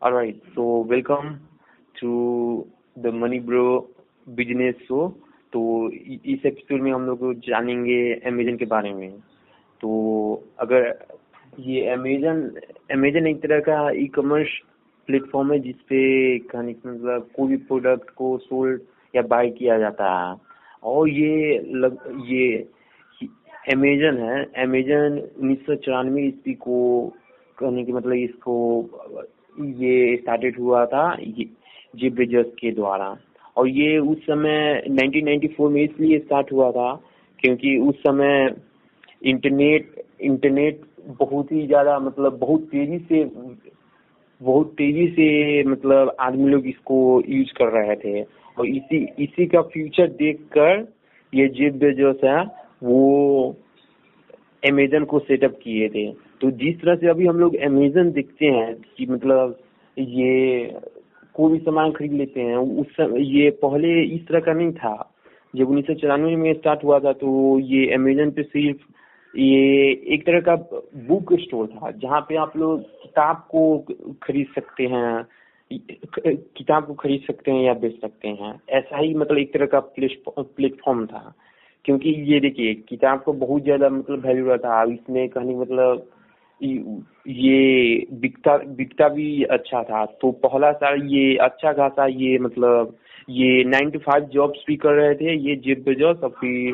All right, so welcome to the Money Bro Business Show. तो इस episode में हम लोग जानेंगे अमेजन के बारे में। तो अगर ये अमेजन अमेजन एक तरह का ई कॉमर्स प्लेटफॉर्म है जिसपे कहने का मतलब कोई भी प्रोडक्ट को सोल्ड या बाय किया जाता है। और ये लग ये अमेजन है। अमेजन उन्नीस सौ चौरानवे ईस्वी को कहने की मतलब इसको ये स्टार्टेड हुआ था ये बेजस के द्वारा। और ये उस समय 1994 में इसलिए स्टार्ट हुआ था क्योंकि उस समय इंटरनेट इंटरनेट बहुत ही ज़्यादा मतलब बहुत तेज़ी से, बहुत तेज़ी से मतलब आदमी लोग इसको यूज़ कर रहे थे। और इसी इसी का फ्यूचर देखकर ये जेब बेजोस है, वो अमेजन को सेटअप किए थे। तो जिस तरह से अभी हम लोग अमेजन देखते हैं कि मतलब ये कोई भी सामान खरीद लेते हैं, उस ये पहले इस तरह का नहीं था। जब उन्नीस सौ चौरानवे में स्टार्ट हुआ था तो ये अमेजन पे सिर्फ़ ये एक तरह का बुक स्टोर था, जहाँ पे आप लोग किताब को खरीद सकते हैं किताब को खरीद सकते हैं या बेच सकते हैं। ऐसा ही मतलब एक तरह का प्लेटफॉर्म था। क्योंकि ये देखिए, किताब को बहुत ज़्यादा मतलब वैल्यू रहता है। इसमें कहने मतलब ये बिकता बिकता भी अच्छा था। तो पहला साल ये अच्छा खासा ये मतलब ये नाइन टू फाइव जॉब्स भी कर रहे थे, ये जेब बेजोस और फिर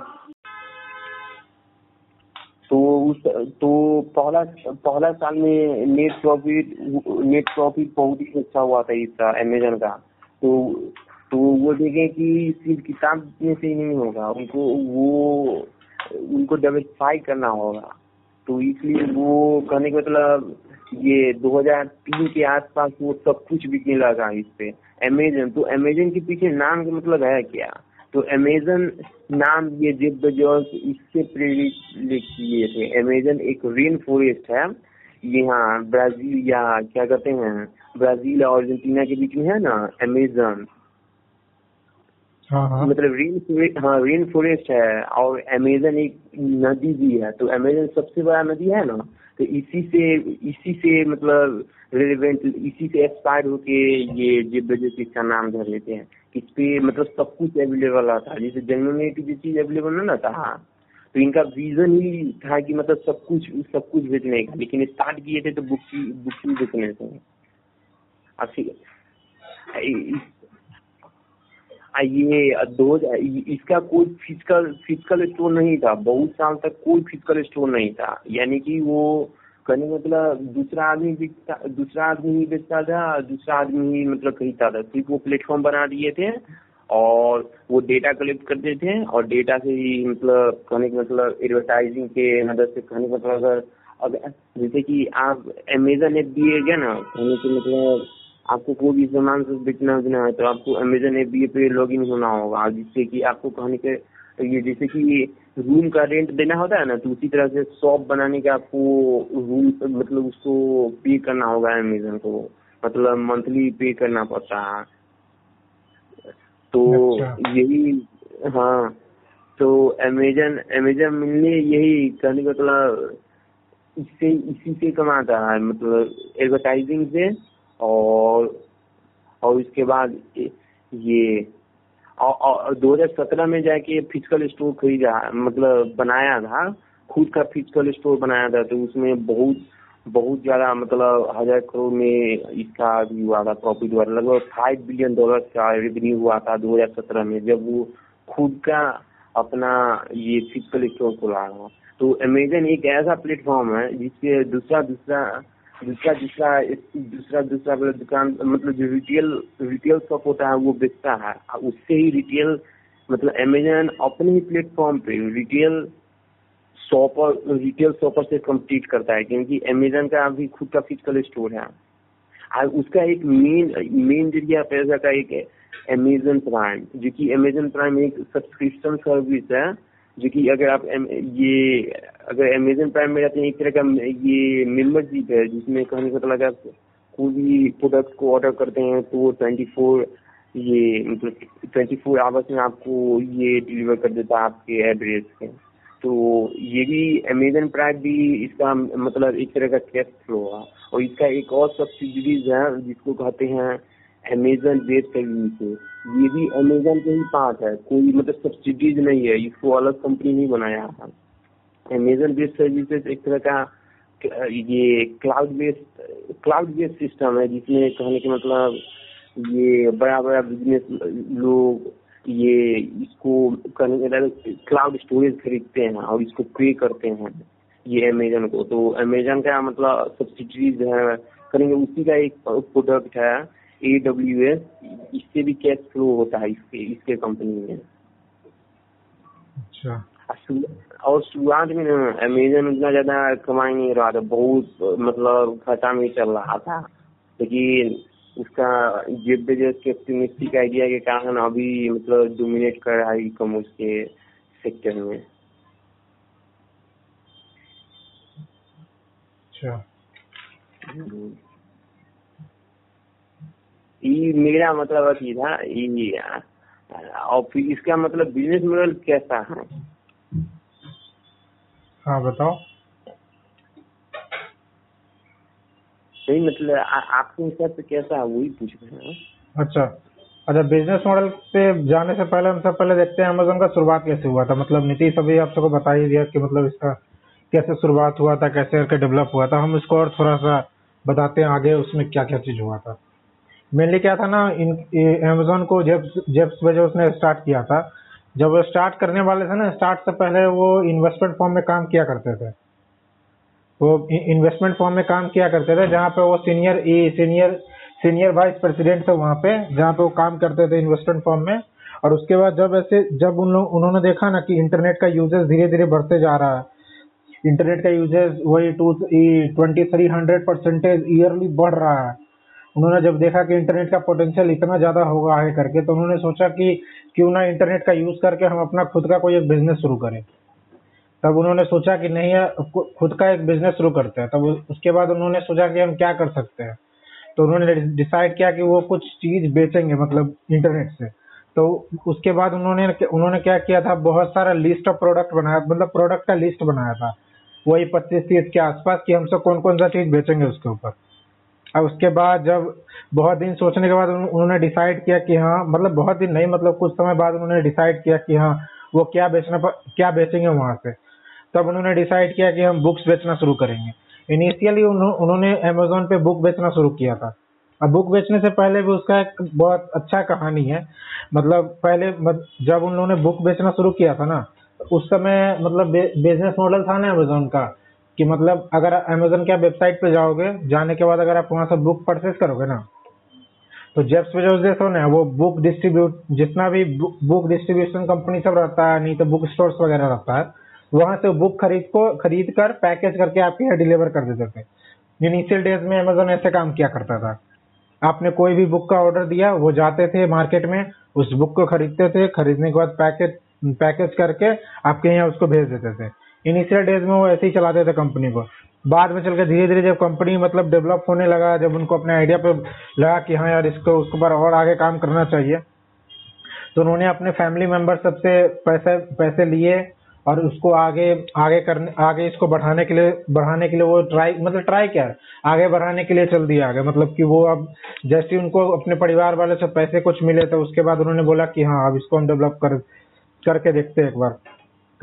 तो उस तो पहला पहला साल में नेट प्रॉफिट नेट प्रॉफिट बहुत ही अच्छा हुआ था इसका अमेजन का। तो तो वो देखें कि सिर्फ़ किताब से ही नहीं होगा। उनको वो, उनको डिवर्सिफाई करना होगा। तो इसलिए वो कहने का मतलब ये 2003 के आसपास वो सब कुछ बिकने लगा इस पे। अमेजन तो अमेजन के पीछे नाम का मतलब है क्या? तो अमेजन नाम ये जेब बेजोस इससे प्रेरित किए थे। अमेजन एक रेन फॉरेस्ट है। यहाँ ब्राज़ील या क्या कहते हैं, ब्राज़ील और अर्जेंटीना के बीच में है ना अमेजन हाँ हाँ। मतलब रेन फॉरेस्ट हाँ रेन फॉरेस्ट है और अमेजन एक नदी भी है तो अमेजन सबसे बड़ा नदी है ना? तो इसी से इसी से मतलब रेलिवेंट इसी से एक्सपायर होके ये जेब बेजोस इसका नाम धर लेते हैं। इस पे मतलब सब कुछ अवेलेबल आता है। जैसे जंगल में जो चीज़ अवेलेबल नहीं रहता हाँ। तो इनका विजन ही था कि मतलब सब कुछ सब कुछ बेचने का। लेकिन स्टार्ट किए थे तो बुक बुक ही बेचने से अब ये दो इसका कोई फ़िज़िकल फ़िज़िकल स्टोर नहीं था। बहुत साल तक कोई फ़िज़िकल स्टोर नहीं था। यानी कि वो कहने मतलब दूसरा आदमी बिकता दूसरा आदमी ही बेचता था, दूसरा आदमी ही मतलब खरीदता था। सिर्फ़ वो प्लेटफॉर्म बना दिए थे और वो डेटा कलेक्ट करते थे और डेटा से ही मतलब कहने का मतलब एडवर्टाइजिंग के मदद से कहने का मतलब अगर अगर जैसे कि आप अमेजन ऐप दिए गए ना, कहने के मतलब आपको कोई भी सामान से बेचना उचना है तो आपको अमेजन एप पे लॉग इन होना होगा। जिससे कि आपको कहने के ये जैसे कि रूम का रेंट देना होता है ना तो उसी तरह से शॉप बनाने का आपको रूम मतलब उसको पे करना होगा अमेजन को। मतलब मंथली पे करना पड़ता है। तो अच्छा। यही हाँ तो अमेजन अमेजन मिलने यही कहने का मतलब इससे इसी से कमाता है मतलब एडवर्टाइजिंग से। और और उसके बाद ये दो हज़ार सत्रह में जाके फ़िज़िकल स्टोर खरीदा मतलब बनाया था, खुद का फ़िज़िकल स्टोर बनाया था तो उसमें बहुत बहुत ज़्यादा मतलब हज़ार करोड़ में इसका भी हुआ था प्रॉफिट हुआ था लगभग फाइव बिलियन डॉलर का रेवेन्यू हुआ था 2017 में, जब वो खुद का अपना ये फ़िज़िकल स्टोर खोला। था तो अमेजन एक ऐसा प्लेटफॉर्म है, जिसके दूसरा दूसरा दूसरा दूसरा दूसरा दूसरा मतलब दुकान मतलब जो रिटेल रिटेल शॉप होता है, वो बेचता है। उससे ही रिटेल मतलब अमेजन अपने ही प्लेटफॉर्म पे रिटेल शॉपर रिटेल शॉपर से कम्पीट करता है, क्योंकि अमेजन का अभी खुद का फ़िज़िकल स्टोर है। और उसका एक मेन मेन ज़रिया पैसा का एक अमेजन प्राइम जो कि अमेजन प्राइम एक सब्सक्रिप्शन सर्विस है। जो कि अगर आप ये, अगर अमेजन प्राइम में रहते हैं, एक तरह का ये मेंबरशिप है, जिसमें कहने का मतलब आप कोई भी प्रोडक्ट को ऑर्डर करते हैं तो वो ट्वेंटी फोर ये मतलब ट्वेंटी फोर आवर्स में आपको ये डिलीवर कर देता है आपके एड्रेस पे। तो ये भी अमेजन प्राइम भी इसका मतलब एक तरह का कैश फ्लो है। और इसका एक और सब्सिडीज है, जिसको कहते हैं अमेजन वेब सर्विसेज़ ये भी अमेजन के ही पार्ट है। कोई मतलब सब्सिडीज नहीं है। इसको अलग कंपनी नहीं बनाया है। अमेजोन वेब सर्विसेज़ एक तरह का, ये cloud based cloud based system है, जिसमें कहने के मतलब ये बड़ा बड़ा बिज़नेस लोग ये इसको क्लाउड स्टोरेज खरीदते हैं और इसको पे करते हैं, ये अमेजन को। तो अमेजन का मतलब सब्सिडीज है। करेंगे, उसी का एक प्रोडक्ट है। ए डब्ल्यू एस इससे भी कैश फ्लो होता है इसके इसके कंपनी में। अच्छा। और शुरुआत में ना अमेजन उतना ज़्यादा कमाई नहीं रहा था बहुत मतलब घाटा में चल रहा था। लेकिन उसका जेब बेजोस के ऑप्टिमिस्टिक आइडिया के कारण अभी मतलब डोमिनेट कर रहा है ई कॉमर्स के सेक्टर में। अच्छा। ये मेरा मतलब अथी था ये और फिर इसका मतलब बिज़नेस मॉडल कैसा है? हाँ बताओ। नहीं मतलब आपके हिसाब से कैसा है वही पूछ रहे हैं। अच्छा। अच्छा बिज़नेस मॉडल पे जाने से पहले हम सब पहले देखते हैं अमेजोन का शुरुआत कैसे हुआ था। मतलब नीतीश अभी आप सबको बता ही दिया कि मतलब इसका कैसे शुरुआत हुआ था कैसे करके डेवलप हुआ था। हम इसको और थोड़ा सा बताते हैं आगे उसमें क्या क्या चीज़ हुआ था। मेनली क्या था ना, इन अमेजोन को जब जब वजह उसने स्टार्ट किया था, जब वो स्टार्ट करने वाले थे ना स्टार्ट से पहले वो इन्वेस्टमेंट फॉर्म में काम किया करते थे। वो इन्वेस्टमेंट फॉर्म में काम किया करते थे, जहाँ पे वो senior senior senior vice president थे वहाँ पे, जहाँ पे वो काम करते थे इन्वेस्टमेंट फॉर्म में। और उसके बाद जब ऐसे, जब उन लोग, उन्होंने देखा ना कि इंटरनेट का यूजेस धीरे धीरे बढ़ते जा रहा है। इंटरनेट का यूजेस वही two twenty three hundred percentage yearly बढ़ रहा है। उन्होंने जब देखा कि इंटरनेट का पोटेंशियल इतना ज़्यादा होगा आगे करके तो उन्होंने सोचा कि क्यों ना इंटरनेट का यूज़ करके हम अपना खुद का कोई एक बिज़नेस शुरू करें। तब उन्होंने सोचा कि नहीं खुद का एक बिज़नेस शुरू करते हैं। तब उसके बाद उन्होंने सोचा कि हम क्या कर सकते हैं। तो उन्होंने डिसाइड किया कि वो कुछ चीज़ बेचेंगे मतलब इंटरनेट से। तो उसके बाद उन्होंने उन्होंने क्या किया था, बहुत सारा लिस्ट ऑफ़ प्रोडक्ट बनाया मतलब प्रोडक्ट का लिस्ट बनाया था। वही पच्चीस तीस के आसपास कि हमसे कौन कौन सा चीज़ बेचेंगे उसके ऊपर। अब उसके बाद जब बहुत दिन सोचने के बाद उन्होंने डिसाइड किया कि हाँ मतलब बहुत दिन नहीं मतलब कुछ समय बाद उन्होंने डिसाइड किया कि हाँ वो क्या बेचना क्या बेचेंगे वहाँ से। तब उन्होंने डिसाइड किया कि हम बुक्स बेचना शुरू करेंगे। इनिशियली उन्होंने अमेजोन पे बुक बेचना शुरू किया था। अब बुक बेचने से पहले भी उसका एक बहुत अच्छा कहानी है। मतलब पहले जब उन लोगों ने बुक बेचना शुरू किया था ना, उस समय मतलब बिज़नेस मॉडल था ना अमेजोन का। कि मतलब अगर अमेजोन के आप वेबसाइट पे जाओगे, जाने के बाद अगर आप वहाँ से बुक परचेज करोगे ना तो जेब्स बेजोस जैसे ना वो बुक डिस्ट्रीब्यूट जितना भी बुक डिस्ट्रीब्यूशन कंपनी सब रहता है, नहीं तो बुक स्टोर्स वगैरह रहता है, वहाँ से बुक खरीद को, खरीद कर पैकेज करके आपके यहाँ डिलीवर कर देते थे। इनिशियल डेज़ में अमेजोन ऐसे काम किया करता था। आपने कोई भी बुक का ऑर्डर दिया, वो जाते थे मार्केट में, उस बुक को खरीदते थे, खरीदने के बाद पैकेज पैकेज करके आपके यहाँ उसको भेज देते थे। इनिशियल डेज़ में वो ऐसे ही चलाते थे कंपनी को। बाद में चल के धीरे धीरे जब कंपनी मतलब डेवलप होने लगा, जब उनको अपने आइडिया पे लगा कि हाँ यार इसको, उसके ऊपर और आगे काम करना चाहिए तो उन्होंने अपने फैमिली मेंबर सबसे पैसे पैसे लिए और उसको आगे आगे करने, आगे इसको बढ़ाने के लिए, बढ़ाने के लिए वो ट्राई मतलब ट्राई क्या आगे बढ़ाने के लिए चल दिया आगे। मतलब कि वो अब जैसे उनको अपने परिवार वाले से पैसे कुछ मिले तो उसके बाद उन्होंने बोला कि हाँ अब इसको हम डेवलप कर, करके देखते हैं एक बार।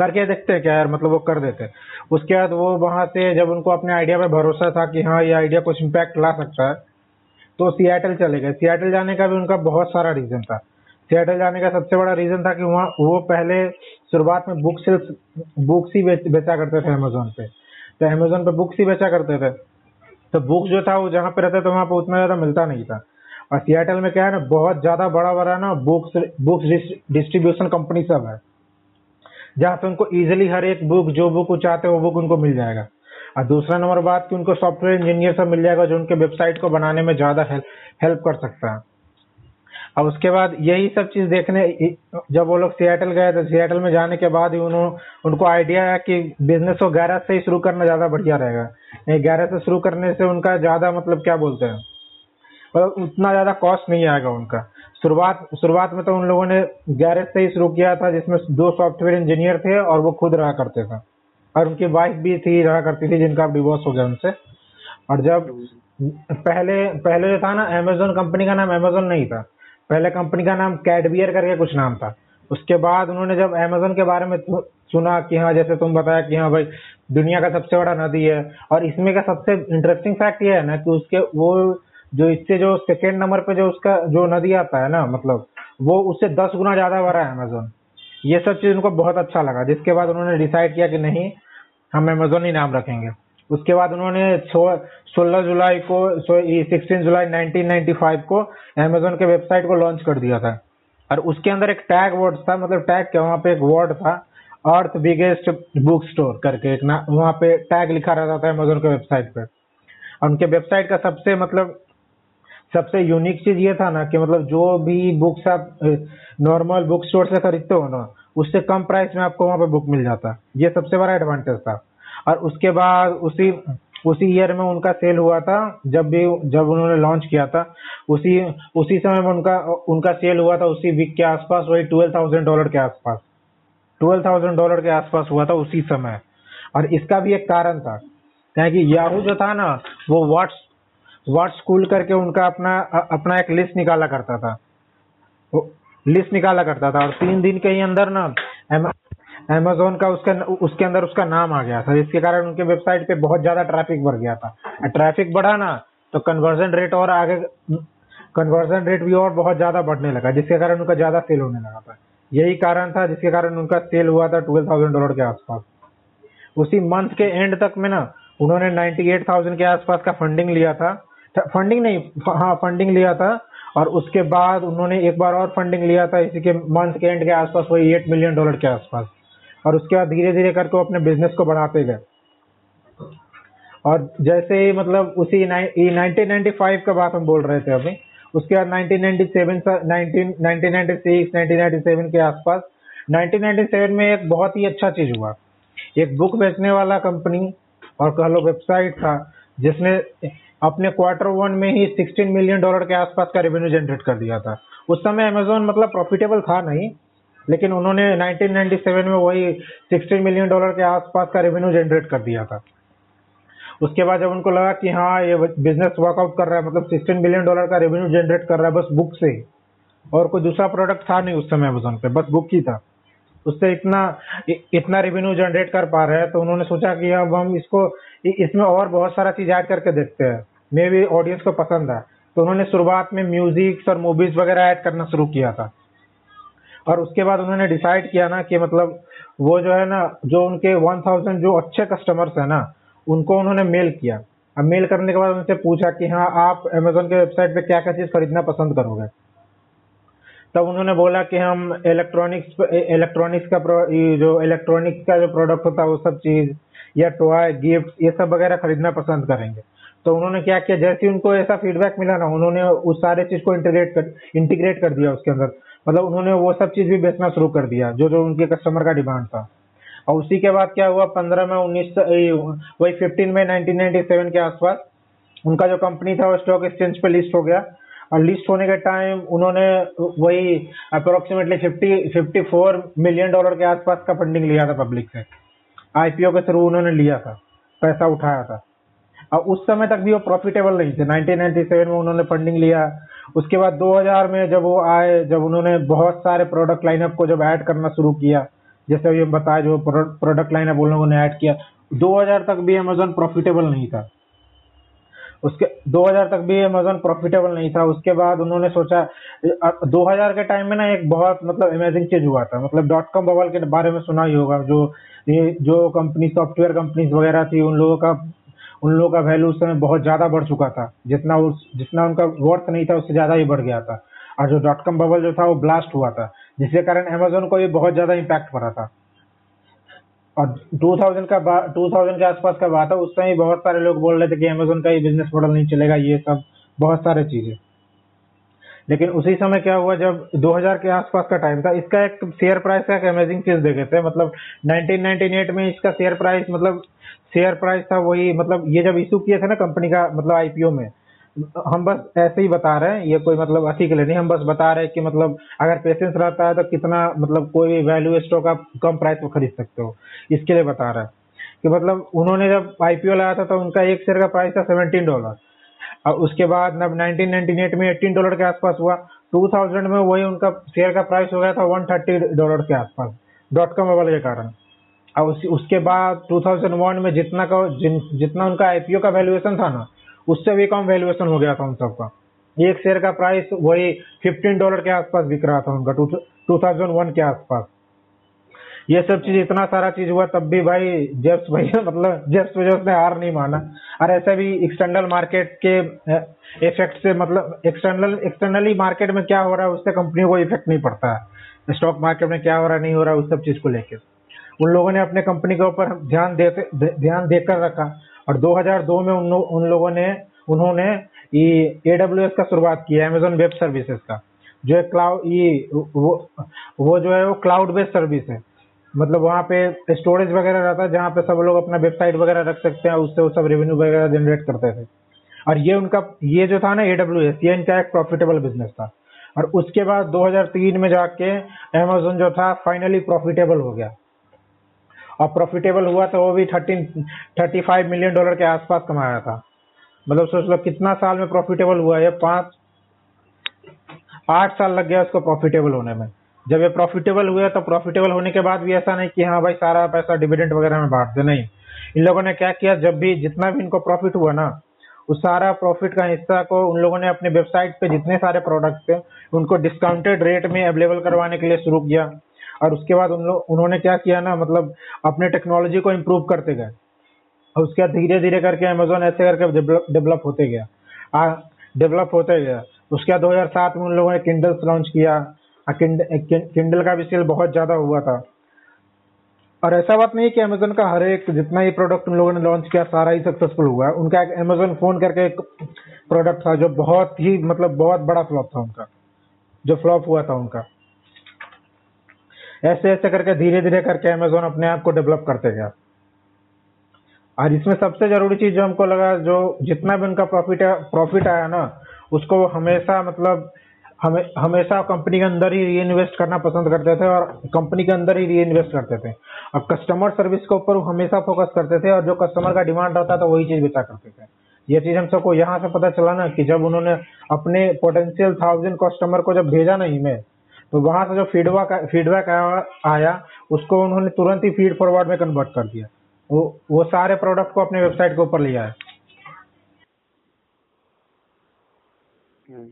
करके देखते हैं क्या यार मतलब वो कर देते हैं। उसके बाद वो वहाँ से जब उनको अपने आइडिया पे भरोसा था कि हाँ ये आइडिया कुछ इम्पैक्ट ला सकता है तो सियाटल चले गए। सियाटल जाने का भी उनका बहुत सारा रीजन था। सियाटल जाने का सबसे बड़ा रीजन था कि वहाँ वो पहले शुरुआत में बुक सेल्स बुक्स ही बेच, करते थे अमेजोन पे। तो अमेजोन पे बुक्स ही बेचा करते थे। तो बुक जो था वो जहाँ पे रहते थे वहाँ पे उतना ज़्यादा मिलता नहीं था। और सियाटल में क्या है ना बहुत ज़्यादा बड़ा बड़ा ना बुक्स बुक्स डिस्ट्रीब्यूशन कंपनी सब है। जहाँ पे उनको इजिली हर एक बुक जो बुक वो चाहते हैं, वो बुक उनको मिल जाएगा। और दूसरा नंबर बात कि उनको सॉफ्टवेयर इंजीनियर सब मिल जाएगा जो उनके वेबसाइट को बनाने में ज़्यादा हेल्प कर सकता है। अब उसके बाद यही सब चीज़ देखने जब वो लोग सियाटल गए तो सियाटल में जाने के बाद ही उन्होंने उनको आइडिया है कि बिज़नेस को गैरेज से ही शुरू करना ज़्यादा बढ़िया रहेगा। गैरेज से शुरू करने से उनका ज़्यादा मतलब क्या बोलते हैं? मतलब उतना ज़्यादा कॉस्ट नहीं आएगा उनका। शुरुआत शुरुआत में तो उन लोगों ने गैरेज से ही शुरू किया था, जिसमें दो सॉफ्टवेयर इंजीनियर थे और वो खुद रहा करते थे। और उनकी वाइफ भी थी, रहा करती थी, जिनका डिवोर्स हो गया उनसे। और जब पहले पहले जो था ना अमेजोन कंपनी का नाम अमेजोन नहीं था। पहले कंपनी का नाम कैडबियर करके कुछ नाम था। उसके बाद उन्होंने जब अमेजोन के बारे में सुना कि हाँ जैसे तुम बताया कि हाँ भाई, दुनिया का सबसे बड़ा नदी है। और इसमें का सबसे इंटरेस्टिंग फैक्ट ये है ना कि उसके वो जो इससे जो सेकेंड नंबर पे जो उसका, जो नदी आता है ना मतलब वो उससे दस गुना ज़्यादा बड़ा है अमेजोन ये सब चीज़ उनको बहुत अच्छा लगा, जिसके बाद उन्होंने डिसाइड किया कि नहीं, हम अमेजोन ही नाम रखेंगे। उसके बाद उन्होंने सोलह जुलाई को सिक्सटीन जुलाई 1995 को अमेजोन के वेबसाइट को लॉन्च कर दिया था। और उसके अंदर एक टैग वर्ड था मतलब टैग क्या, वहाँ पे एक वर्ड था अर्थ बिगेस्ट बुक स्टोर करके एक ना, वहाँ पे टैग लिखा रहता था अमेजोन के वेबसाइट पे। और उनके वेबसाइट का सबसे मतलब सबसे यूनिक चीज़ ये था ना कि मतलब जो भी बुक्स आप नॉर्मल बुक स्टोर से खरीदते हो ना, उससे कम प्राइस में आपको वहाँ पर बुक मिल जाता। ये सबसे बड़ा एडवांटेज था। और उसके बाद उसी उसी ईयर में उनका सेल हुआ था, जब भी, जब उन्होंने लॉन्च किया था, उसी उसी समय में उनका उनका सेल हुआ था उसी वीक के आसपास, वही ट्वेल्व थाउज़ेंड डॉलर के आसपास। ट्वेल्व थाउज़ेंड डॉलर के आसपास हुआ था उसी समय। और इसका भी एक कारण था। कि याहू जो था ना, वो व्हाट्स व्हाट्स स्कूल करके उनका अपना अपना एक लिस्ट निकाला करता था। लिस्ट निकाला करता था और तीन दिन के ही अंदर ना अमेजोन का उसका, उसके अंदर उसका नाम आ गया था। जिसके कारण उनके वेबसाइट पे बहुत ज़्यादा ट्रैफ़िक बढ़ गया था। ट्रैफ़िक बढ़ा ना तो कन्वर्जन रेट और आगे कन्वर्जन रेट भी और बहुत ज़्यादा बढ़ने लगा, जिसके कारण उनका ज़्यादा सेल होने लगा था। यही कारण था जिसके कारण उनका सेल हुआ था ट्वेल्व थाउज़ेंड डॉलर के आसपास। उसी मंथ के एंड तक में ना, उन्होंने नाइन्टी एट थाउज़ेंड के आसपास का फंडिंग लिया था। फंडिंग नहीं हाँ फंडिंग लिया था और उसके बाद उन्होंने एक बार और फंडिंग लिया था, इसी के मंथ के एंड के आसपास वही एट मिलियन डॉलर के आसपास। और उसके बाद धीरे धीरे करके वो अपने बिज़नेस को बढ़ाते गए। और जैसे ही मतलब उसी नाइनटीन नाइनटी फाइव का बात हम बोल रहे थे अभी, उसके बाद 1997 1996 1997 के आसपास 1997 में एक बहुत ही अच्छा चीज़ हुआ। एक बुक बेचने वाला कंपनी और कह लो वेबसाइट था, जिसने अपने क्वार्टर वन में ही 16 मिलियन डॉलर के आसपास का रेवेन्यू जनरेट कर दिया था। उस समय अमेजोन मतलब प्रॉफिटेबल था नहीं, लेकिन उन्होंने 1997 में वही 16 मिलियन डॉलर के आसपास का रेवेन्यू जनरेट कर दिया था। उसके बाद जब उनको लगा कि हाँ ये बिज़नेस वर्कआउट कर रहा है मतलब 16 मिलियन डॉलर का रेवेन्यू जनरेट कर रहा है बस बुक से, और कोई दूसरा प्रोडक्ट था नहीं उस समय अमेजोन पे, बस बुक ही था। उससे इतना इतना रेवेन्यू जनरेट कर पा रहे हैं तो उन्होंने सोचा कि अब हम इसको इसमें और बहुत सारा चीज़ ऐड करके देखते हैं। मे भी ऑडियंस को पसंद है। तो उन्होंने शुरुआत में म्यूज़िक और मूवीज़ वगैरह ऐड करना शुरू किया था। और उसके बाद उन्होंने डिसाइड किया ना कि मतलब वो जो है ना, जो उनके 1000 जो अच्छे कस्टमर्स है ना, उनको उन्होंने मेल किया। अब मेल करने के बाद उनसे पूछा कि हाँ आप अमेजोन के वेबसाइट पे क्या क्या चीज़ खरीदना पसंद करोगे? तब उन्होंने बोला कि हम इलेक्ट्रॉनिक्स इलेक्ट्रॉनिक्स का जो इलेक्ट्रॉनिक्स का जो प्रोडक्ट होता है, वो सब चीज़ या टॉय गिफ्ट ये सब वगैरह खरीदना पसंद करेंगे। तो उन्होंने क्या किया? जैसे उनको ऐसा फीडबैक मिला ना, उन्होंने उस सारे चीज़ को इंटीग्रेट कर इंटीग्रेट कर दिया उसके अंदर। मतलब उन्होंने वो सब चीज़ भी बेचना शुरू कर दिया, जो जो उनके कस्टमर का डिमांड था। और उसी के बाद क्या हुआ? पंद्रह में उन्नीस वही फिफ्टीन में नाइनटीन सेवन के आसपास उनका जो कंपनी था, वो स्टॉक एक्सचेंज पे लिस्ट हो गया। और लिस्ट होने के टाइम उन्होंने वही approximately fifty fifty four million dollar के आसपास का फंडिंग लिया था पब्लिक से। आईपीओ के थ्रू उन्होंने लिया था, पैसा उठाया था। और उस समय तक भी वो प्रॉफिटेबल नहीं थे। 1997 में उन्होंने फंडिंग लिया। उसके बाद 2000 में जब वो आए, जब उन्होंने बहुत सारे प्रोडक्ट लाइनअप को जब ऐड करना शुरू किया, जैसे ये बताया जो प्रोडक्ट लाइनअप उन लोगों ने ऐड किया 2000 तक भी अमेजोन प्रॉफिटेबल नहीं था। उसके 2000 तक भी अमेजोन प्रॉफिटेबल नहीं था। उसके बाद उन्होंने सोचा 2000 के टाइम में ना एक बहुत मतलब अमेजिंग चीज़ हुआ था। मतलब डॉट कॉम बबल के बारे में सुना ही होगा, जो ये, जो कंपनी सॉफ्टवेयर कंपनीज़ वगैरह थी, उन लोगों का उन लोगों का वैल्यू उस समय बहुत ज़्यादा बढ़ चुका था। जितना उस, जितना उनका वर्थ नहीं था, उससे ज़्यादा ही बढ़ गया था। और जो डॉट कॉम बबल जो था, वो ब्लास्ट हुआ था। जिसके कारण अमेजोन को भी बहुत ज़्यादा इम्पैक्ट पड़ा था। और 2000 का 2000 के आसपास का बात है, उस समय बहुत सारे लोग बोल रहे थे कि अमेजोन का ये बिज़नेस मॉडल नहीं चलेगा, ये सब बहुत सारे चीज़ें। लेकिन उसी समय क्या हुआ, जब 2000 के आसपास का टाइम था, इसका एक शेयर प्राइस का एक अमेजिंग चीज़ देखे थे। मतलब 1998 में इसका शेयर प्राइस मतलब शेयर प्राइस था वही मतलब ये जब इशू किए थे ना कंपनी का मतलब आईपीओ में, हम बस ऐसे ही बता रहे हैं, ये कोई मतलब अति के लिए नहीं, हम बस बता रहे हैं कि मतलब अगर पेशेंस रहता है तो कितना मतलब कोई भी वैल्यू स्टॉक आप कम प्राइस में खरीद सकते हो। इसके लिए बता रहे हैं कि मतलब उन्होंने जब आईपीओ लाया था तो उनका एक शेयर का प्राइस था सेवेंटीन डॉलर और उसके बाद नब 1998 में 18 डॉलर के आसपास हुआ। 2000 में वही उनका शेयर का प्राइस हो गया था 130 डॉलर के आसपास डॉट कॉम बबल के कारण। और उस, उसके बाद 2001 में जितना का जिन, जितना उनका आईपीओ का वैल्यूएशन था ना उससे भी कम वैल्यूएशन हो गया था उन सबका। एक शेयर का प्राइस वही 15 डॉलर के आसपास बिक रहा था उनका टू थाउज़ेंड के आसपास। ये सब चीज़ इतना सारा चीज़ हुआ तब भी भाई जेब्स भैया मतलब जेब्स बेजोस ने हार नहीं माना। और ऐसा भी एक्सटर्नल मार्केट के इफ़ेक्ट से मतलब एक्सटर्नल एक्सटर्नली मार्केट में क्या हो रहा है उससे कंपनी को इफ़ेक्ट नहीं पड़ता। है स्टॉक मार्केट में क्या हो रहा नहीं हो रहा उस सब चीज़ को लेकर उन लोगों ने अपने कंपनी के ऊपर ध्यान देते ध्यान देकर रखा। और 2002 में उन, उन लोगों ने उन्होंने ये एडब्ल्यू का शुरुआत किया अमेजोन वेब सर्विसेज़ का। जो है क्लाउड ये वो वो जो है वो क्लाउड बेस्ड सर्विस है। मतलब वहाँ पे स्टोरेज वगैरह रहता है, जहाँ पे सब लोग अपना वेबसाइट वगैरह रख सकते हैं, उससे वो सब रेवेन्यू वगैरह जनरेट करते थे। और ये उनका, ये जो था ना एडब्ल्यू एस ये इनका एक प्रॉफिटेबल बिज़नेस था। और उसके बाद 2003 में जाके अमेजोन जो था फाइनली प्रॉफिटेबल हो गया। और प्रॉफिटेबल हुआ तो वो भी thirteen thirty five million dollar के आसपास कमाया था। मतलब सोच लो कितना साल में प्रॉफिटेबल हुआ है पाँच, आठ साल लग गया उसको प्रॉफिटेबल होने में। जब ये प्रॉफिटेबल हुए तो प्रॉफिटेबल होने के बाद भी ऐसा नहीं कि हाँ भाई सारा पैसा डिविडेंड वगैरह में बांट दे, नहीं। इन लोगों ने क्या किया, जब भी जितना भी इनको प्रॉफिट हुआ ना, उस सारा प्रॉफिट का हिस्सा को उन लोगों ने अपने वेबसाइट पे जितने सारे प्रोडक्ट थे, उनको डिस्काउंटेड रेट में अवेलेबल करवाने के लिए शुरू किया। और उसके बाद उन लोग उन्होंने क्या किया ना मतलब अपने टेक्नोलॉजी को इम्प्रूव करते गए। और उसके बाद धीरे धीरे करके अमेजोन ऐसे करके डेवलप होते गया। डेवलप होते गया। उसके बाद 2007 में उन लोगों ने किंडल्स लॉन्च किया। किंडल का भी सेल बहुत ज़्यादा हुआ था। और ऐसा बात नहीं कि अमेजोन का हर एक जितना ही प्रोडक्ट उन लोगों ने लॉन्च किया, सारा ही सक्सेसफुल हुआ। उनका एक अमेजोन फ़ोन करके एक प्रोडक्ट था जो बहुत ही मतलब बहुत बड़ा फ्लॉप था उनका। जो फ्लॉप हुआ था उनका। ऐसे ऐसे करके धीरे धीरे करके अमेजोन अपने आप को डेवलप करते गया। और इसमें सबसे ज़रूरी चीज़ जो हमको लगा, जो जितना भी उनका प्रॉफिट प्रॉफिट आया ना, उसको हमेशा मतलब हमें, हमेशा कंपनी के अंदर ही री इन्वेस्ट करना पसंद करते थे और कंपनी के अंदर ही री इन्वेस्ट करते थे। और कस्टमर सर्विस के ऊपर हमेशा फोकस करते थे और जो कस्टमर का डिमांड रहता था वही चीज़ बेचा करते थे। ये चीज़ हम सबको यहाँ से पता चला ना कि जब उन्होंने अपने पोटेंशियल थाउज़ेंड कस्टमर को जब भेजा ना ईमेल तो वहाँ से जो फीडबैक फीडबैक आया उसको उन्होंने तुरंत ही फ़ीड फॉरवर्ड में कन्वर्ट कर दिया। वो वो सारे प्रोडक्ट को अपने वेबसाइट के ऊपर लिया है हम्म।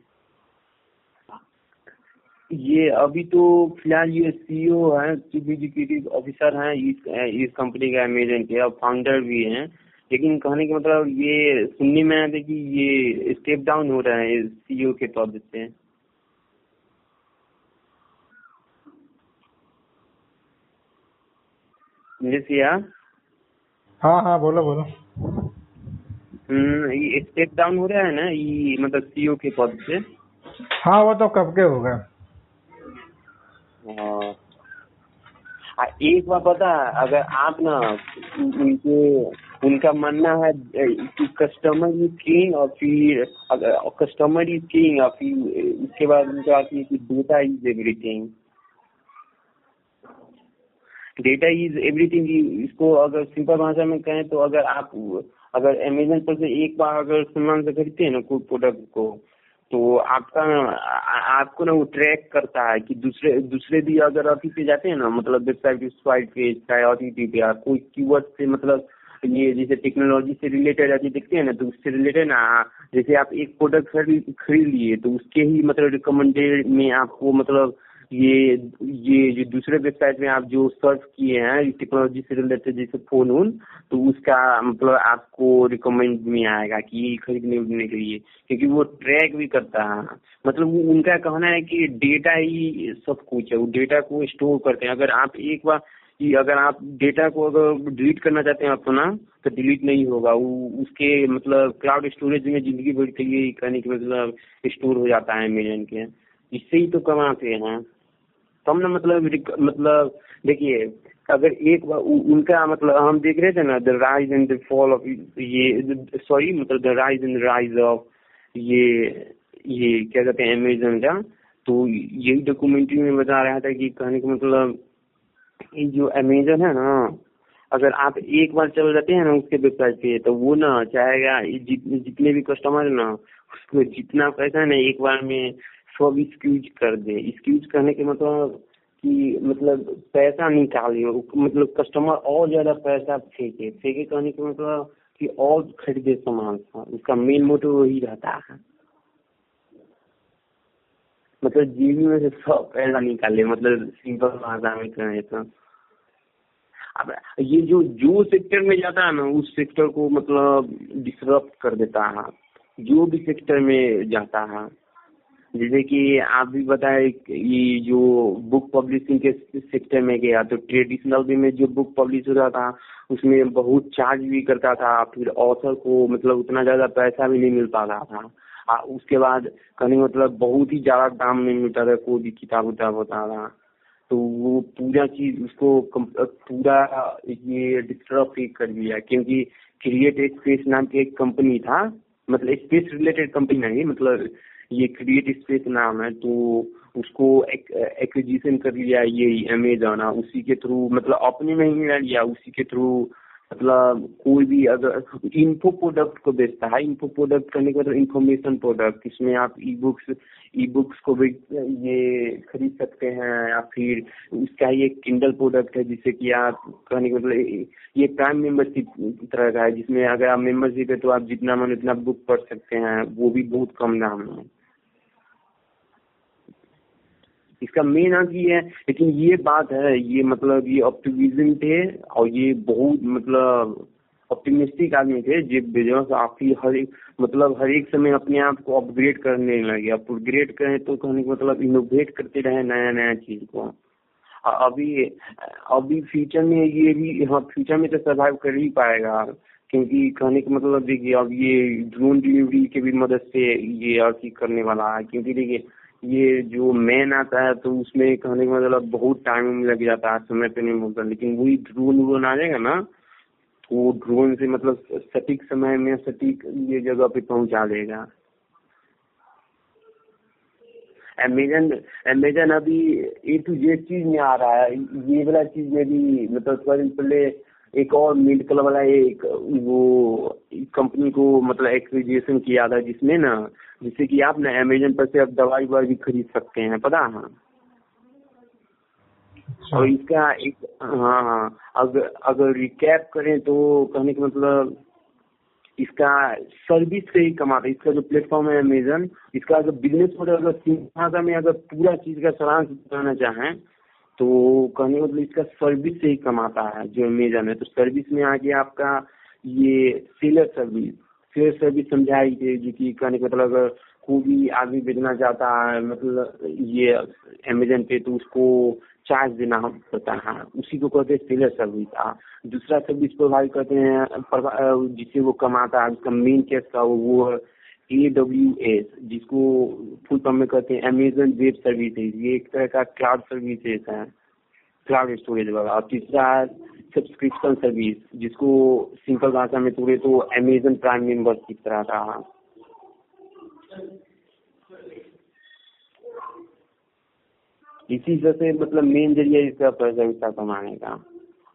ये अभी तो फ़िलहाल ये सीईओ हैं चीफ एग्जीक्यूटिव ऑफिसर हैं इस इस कंपनी के अमेजन के और फाउंडर भी हैं। लेकिन कहने का मतलब ये सुनने में आया था कि ये स्टेप डाउन हो रहा है सीईओ के पद से। या हाँ हाँ बोलो बोलो। हम्म ये स्टेप डाउन हो रहा है ना ये मतलब सीईओ के पद से? हाँ वो तो कब के हो गए? हाँ। एक बार पता अगर आप ना उनके, उनका मानना है कि कस्टमर इज़ किंग और फिर अगर कस्टमर इज़ किंग और फिर उसके बाद उनका है कि data is everything data is everything इसको अगर सिंपल भाषा में कहें तो अगर आप, अगर अमेजन पर से एक बार अगर सामान से खरीदते हैं ना कोई प्रोडक्ट को तो आपका, आपको ना वो ट्रैक करता है कि दूसरे दूसरे भी अगर अभी पे जाते हैं ना मतलब वेबसाइट स्वाइट पे, चाहे अभी पे या कोई कीवर्ड से मतलब ये जैसे टेक्नोलॉजी से रिलेटेड अभी देखते हैं ना तो उससे रिलेटेड ना, जैसे आप एक प्रोडक्ट खरीद खरीद लिए तो उसके ही मतलब रिकमेंडेड में आपको मतलब ये ये जो दूसरे वेबसाइट में आप जो सर्च किए हैं टेक्नोलॉजी से रिलेटेड जैसे फ़ोन उन तो उसका मतलब आपको रिकमेंड में आएगा कि ये खरीदने उड़ने के लिए, क्योंकि वो ट्रैक भी करता है। मतलब उनका कहना है कि डेटा ही सब कुछ है, वो डेटा को स्टोर करते हैं। अगर आप एक बार कि अगर आप डेटा को अगर डिलीट करना चाहते हैं अपना तो डिलीट नहीं होगा। वो उसके मतलब क्लाउड स्टोरेज में ज़िंदगी भर के लिए कहने के मतलब स्टोर हो जाता है अमेजन के। इससे ही तो कमाते हैं। हम ना मतलब मतलब देखिए अगर एक बार उनका मतलब हम देख रहे थे ना the rise and the fall of ये सॉरी मतलब the rise and rise of ये ये क्या कहते हैं अमेजन का तो यही डॉक्यूमेंट्री में बता रहा था कि कहने का मतलब ये जो अमेजन है ना अगर आप एक बार चल जाते हैं ना उसके वेबसाइट पे तो वो ना चाहेगा जित, जितने भी कस्टमर है ना उसको जितना पैसा ना एक बार में सब स्क्यूज कर दे। स्क्यूज करने के मतलब कि मतलब पैसा निकाले मतलब कस्टमर और ज़्यादा पैसा फेंके। फेंके कहने के मतलब कि और खरीदे सामान उसका मेन मोटिव वही रहता है। मतलब जीवी में से सब पैसा निकाले मतलब सिंपल भाषा में कहें तो अब ये जो जो सेक्टर में जाता है ना, उस सेक्टर को मतलब डिस्टर्ब कर देता है। जो भी सेक्टर में जाता है जैसे कि आप भी बताए ये जो बुक पब्लिशिंग के सेक्टर में गया तो ट्रेडिशनल भी में जो बुक पब्लिश होता था उसमें बहुत चार्ज भी करता था फिर ऑथर को मतलब उतना ज़्यादा पैसा भी नहीं मिल पाता था। आ, उसके बाद कहीं मतलब बहुत ही ज़्यादा दाम में मिलता था कोई भी किताब उताब होता था। तो वो पूरा चीज़ उसको पूरा ये डिस्टर्ब कर दिया क्योंकि क्रिएट स्पेस नाम की एक कंपनी था मतलब स्पेस रिलेटेड कंपनी नहीं मतलब ये क्रिएट स्पेस नाम है तो उसको एक्विजिशन कर लिया, ये अमेजोन उसी के थ्रू मतलब अपने में ही लिया उसी के थ्रू मतलब कोई भी अगर इन्फो प्रोडक्ट को बेचता है। इन्फो प्रोडक्ट करने के मतलब इन्फॉर्मेशन प्रोडक्ट इसमें आप ई बुक्स ई बुक्स को भी, ये खरीद सकते हैं या फिर उसका ये किंडल प्रोडक्ट है जिससे कि आप कहने के मतलब ये प्राइम मेंबरशिप तरह का है, जिसमें अगर आप मेंबरशिप है तो आप जितना मन उतना बुक पढ़ सकते हैं, वो भी बहुत कम दाम में। इसका मेन अर्थ ये है, लेकिन ये बात है, ये मतलब ये ऑप्टिमिज्म थे और ये बहुत मतलब ऑप्टिमिस्टिक आदमी थे जेब बेजोस आपकी हर एक मतलब हर एक समय अपने आप को अपग्रेड करने लगे। अपग्रेड करें तो कहने का मतलब इनोवेट करते रहे नया नया चीज़ को। अभी अभी फ्यूचर में ये भी हाँ फ्यूचर में तो सर्वाइव कर ही पाएगा, क्योंकि कहने का मतलब देखिए, अब ये ड्रोन डिलीवरी के भी मदद से ये अर्थ करने वाला है, क्योंकि देखिए ये जो मैन आता है तो उसमें कहने का मतलब बहुत टाइम लग जाता है समय पे नहीं मिलता। लेकिन वही ड्रोन व्रोन आ जाएगा ना तो वो ड्रोन से मतलब सटीक समय में, सटीक ये जगह पे पहुँचा देगा। अमेजन अमेजन अभी ए टू जेड चीज़ में आ रहा है। ये वाला चीज़ में भी मतलब थोड़ा दिन पहले एक और मिड कलर वाला एक वो कंपनी को मतलब एक्विजिशन किया था जिसमें ना जिससे कि आप ना अमेजन पर से आप दवाई ववाई भी खरीद सकते हैं पता है? अच्छा। और इसका एक हाँ हाँ। अगर अगर रिकैप करें तो कहने का मतलब इसका सर्विस से ही कमाता है। इसका जो प्लेटफॉर्म है अमेजन इसका अगर बिज़नेस मॉडल अगर सिंहासा में अगर पूरा चीज़ का सारांश बताना चाहें तो कहने का मतलब इसका सर्विस से ही कमाता है, जो अमेजन है। तो सर्विस में आगे आपका ये सेलर सर्विस सेलर सर्विस समझाई थी कि कहने का मतलब अगर कोई भी आदमी भेजना चाहता है मतलब ये अमेजन पे तो उसको चार्ज देना पड़ता है। उसी को कहते हैं सेलर सर्विस का दूसरा सर्विस प्रोवाइड करते हैं जिससे वो कमाता है, उसका मेन केस का वो एस जिसको फुल फॉर्म में कहते हैं अमेजन वेब सर्विसेज़ ये एक तरह का क्लाउड सर्विसेज़ है। क्लाउड स्टोरेज वाला। और तीसरा है सब्सक्रिप्शन सर्विस जिसको सिंपल भाषा में पूरे तो अमेजन प्राइम मेंबरशिप तरह का इसी से मतलब मेन ज़रिया इसका पैसा कमाने का।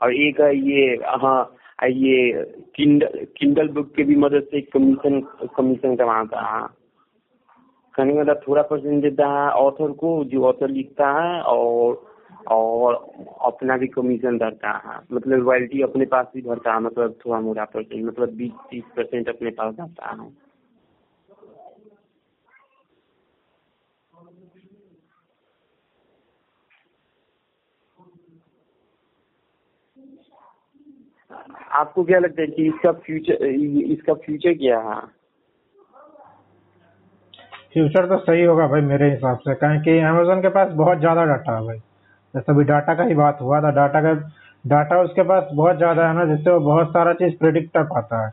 और एक है ये हाँ ये किंडल किंडल बुक के भी मदद से कमीशन कमीशन कमाता है कहने का मतलब थोड़ा परसेंट देता है ऑथर को जो ऑथर लिखता है और और अपना भी कमीशन भरता है। मतलब रॉयल्टी अपने पास भी भरता है मतलब थोड़ा मोटा परसेंट मतलब बीस, तीस परसेंट अपने पास जाता है। आपको क्या लगता है कि इसका फ्यूचर इसका फ्यूचर क्या है? फ्यूचर तो सही होगा भाई मेरे हिसाब से। कहें कि अमेजोन के पास बहुत ज़्यादा डाटा है भाई। जैसे अभी डाटा का ही बात हुआ था। डाटा का डाटा उसके पास बहुत ज़्यादा है ना, जिससे वो बहुत सारा चीज़ प्रिडिक्ट कर पाता है।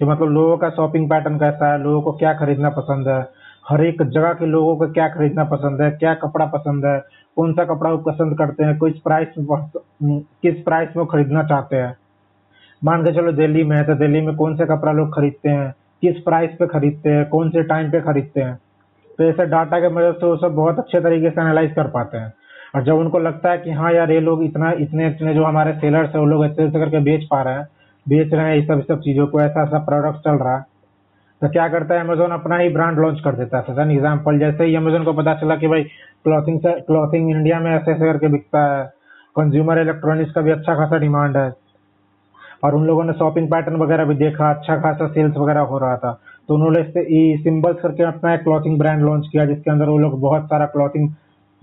कि मतलब लोगों का शॉपिंग पैटर्न कैसा है, लोगों को क्या खरीदना पसंद है, हर एक जगह के लोगों को क्या खरीदना पसंद है, क्या कपड़ा पसंद है, कौन सा कपड़ा वो पसंद करते हैं, किस प्राइस किस प्राइस में खरीदना चाहते हैं। मान के चलो दिल्ली में है तो दिल्ली में कौन से कपड़ा लोग खरीदते हैं? किस प्राइस पे खरीदते हैं? कौन से टाइम पे खरीदते हैं? तो ऐसे डाटा के मदद से वो सब बहुत अच्छे तरीके से एनालाइज कर पाते हैं। और जब उनको लगता है कि हाँ यार, ये लोग इतना, इतने इतने जो हमारे सेलर्स है, वो लोग ऐसे ऐसे करके बेच पा रहे हैं, बेच रहे हैं, ये सब सब चीज़ों को, ऐसा ऐसा प्रोडक्ट चल रहा है तो क्या करता है अमेजोन अपना ही ब्रांड लॉन्च कर देता है? एन एग्ज़ाम्पल जैसे ही अमेजोन को पता चला कि भाई क्लॉथिंग से क्लॉथिंग इंडिया में ऐसे ऐसे करके बिकता है कंज्यूमर इलेक्ट्रॉनिक्स का भी अच्छा खासा डिमांड है और उन लोगों ने शॉपिंग पैटर्न वगैरह भी देखा अच्छा खासा सेल्स वगैरह हो रहा था। तो उन्होंने इससे सिंबल्स करके अपना एक क्लॉथिंग ब्रांड लॉन्च किया, जिसके अंदर वो लोग बहुत सारा क्लॉथिंग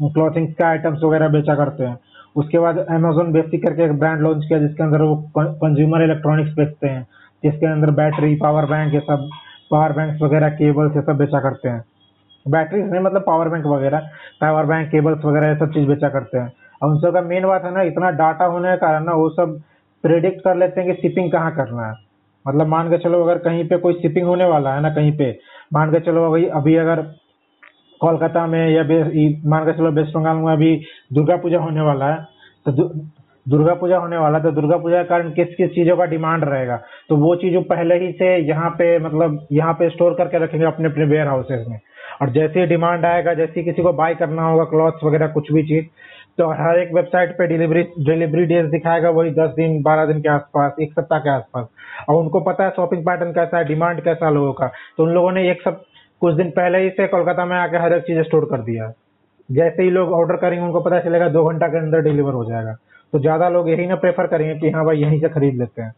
क्लॉथिंग का आइटम्स वगैरह बेचा करते हैं। उसके बाद अमेजोन बेसिक करके एक ब्रांड लॉन्च किया, जिसके अंदर वो कंज्यूमर इलेक्ट्रॉनिक्स बेचते हैं। जिसके अंदर बैटरी पावर बैंक ये सब पावर बैंक वगैरह केबल्स ये सब बेचा करते हैं। बैटरी नहीं मतलब पावर बैंक वगैरह पावर बैंक केबल्स वगैरह, ये सब चीज़ बेचा करते हैं। और उन सब का मेन बात है ना, इतना डाटा होने के कारण ना, वो सब प्रिडिक्ट कर लेते हैं कि शिपिंग कहाँ करना है। मतलब मान के चलो अगर कहीं पे कोई शिपिंग होने वाला है ना कहीं पे, मान के चलो अभी अभी अगर कोलकाता में या मान के चलो वेस्ट बंगाल में अभी दुर्गा पूजा होने वाला है तो दुर्गा पूजा होने वाला है तो दुर्गा पूजा के कारण किस किस चीज़ों का डिमांड रहेगा? तो वो चीज़ पहले ही से यहाँ पे मतलब यहाँ पे स्टोर करके रखेंगे अपने अपने वेयर हाउसेज में। और जैसे ही डिमांड आएगा, जैसे किसी को बाय करना होगा क्लॉथ्स वगैरह कुछ भी चीज़ तो हर एक वेबसाइट पे डिलीवरी डिलीवरी डेज़ दिखाएगा, वही दस दिन, बारह दिन के आसपास, एक सप्ताह के आसपास। और उनको पता है शॉपिंग पैटर्न कैसा है डिमांड कैसा है लोगों का। तो उन लोगों ने एक सब, कुछ दिन पहले ही से कोलकाता में आकर हर एक चीज़ स्टोर कर दिया। जैसे ही लोग ऑर्डर करेंगे, उनको पता चलेगा दो घंटा के अंदर डिलीवर हो जाएगा। तो ज़्यादा लोग यही ना प्रेफर करेंगे कि हाँ भाई यहीं से खरीद लेते हैं।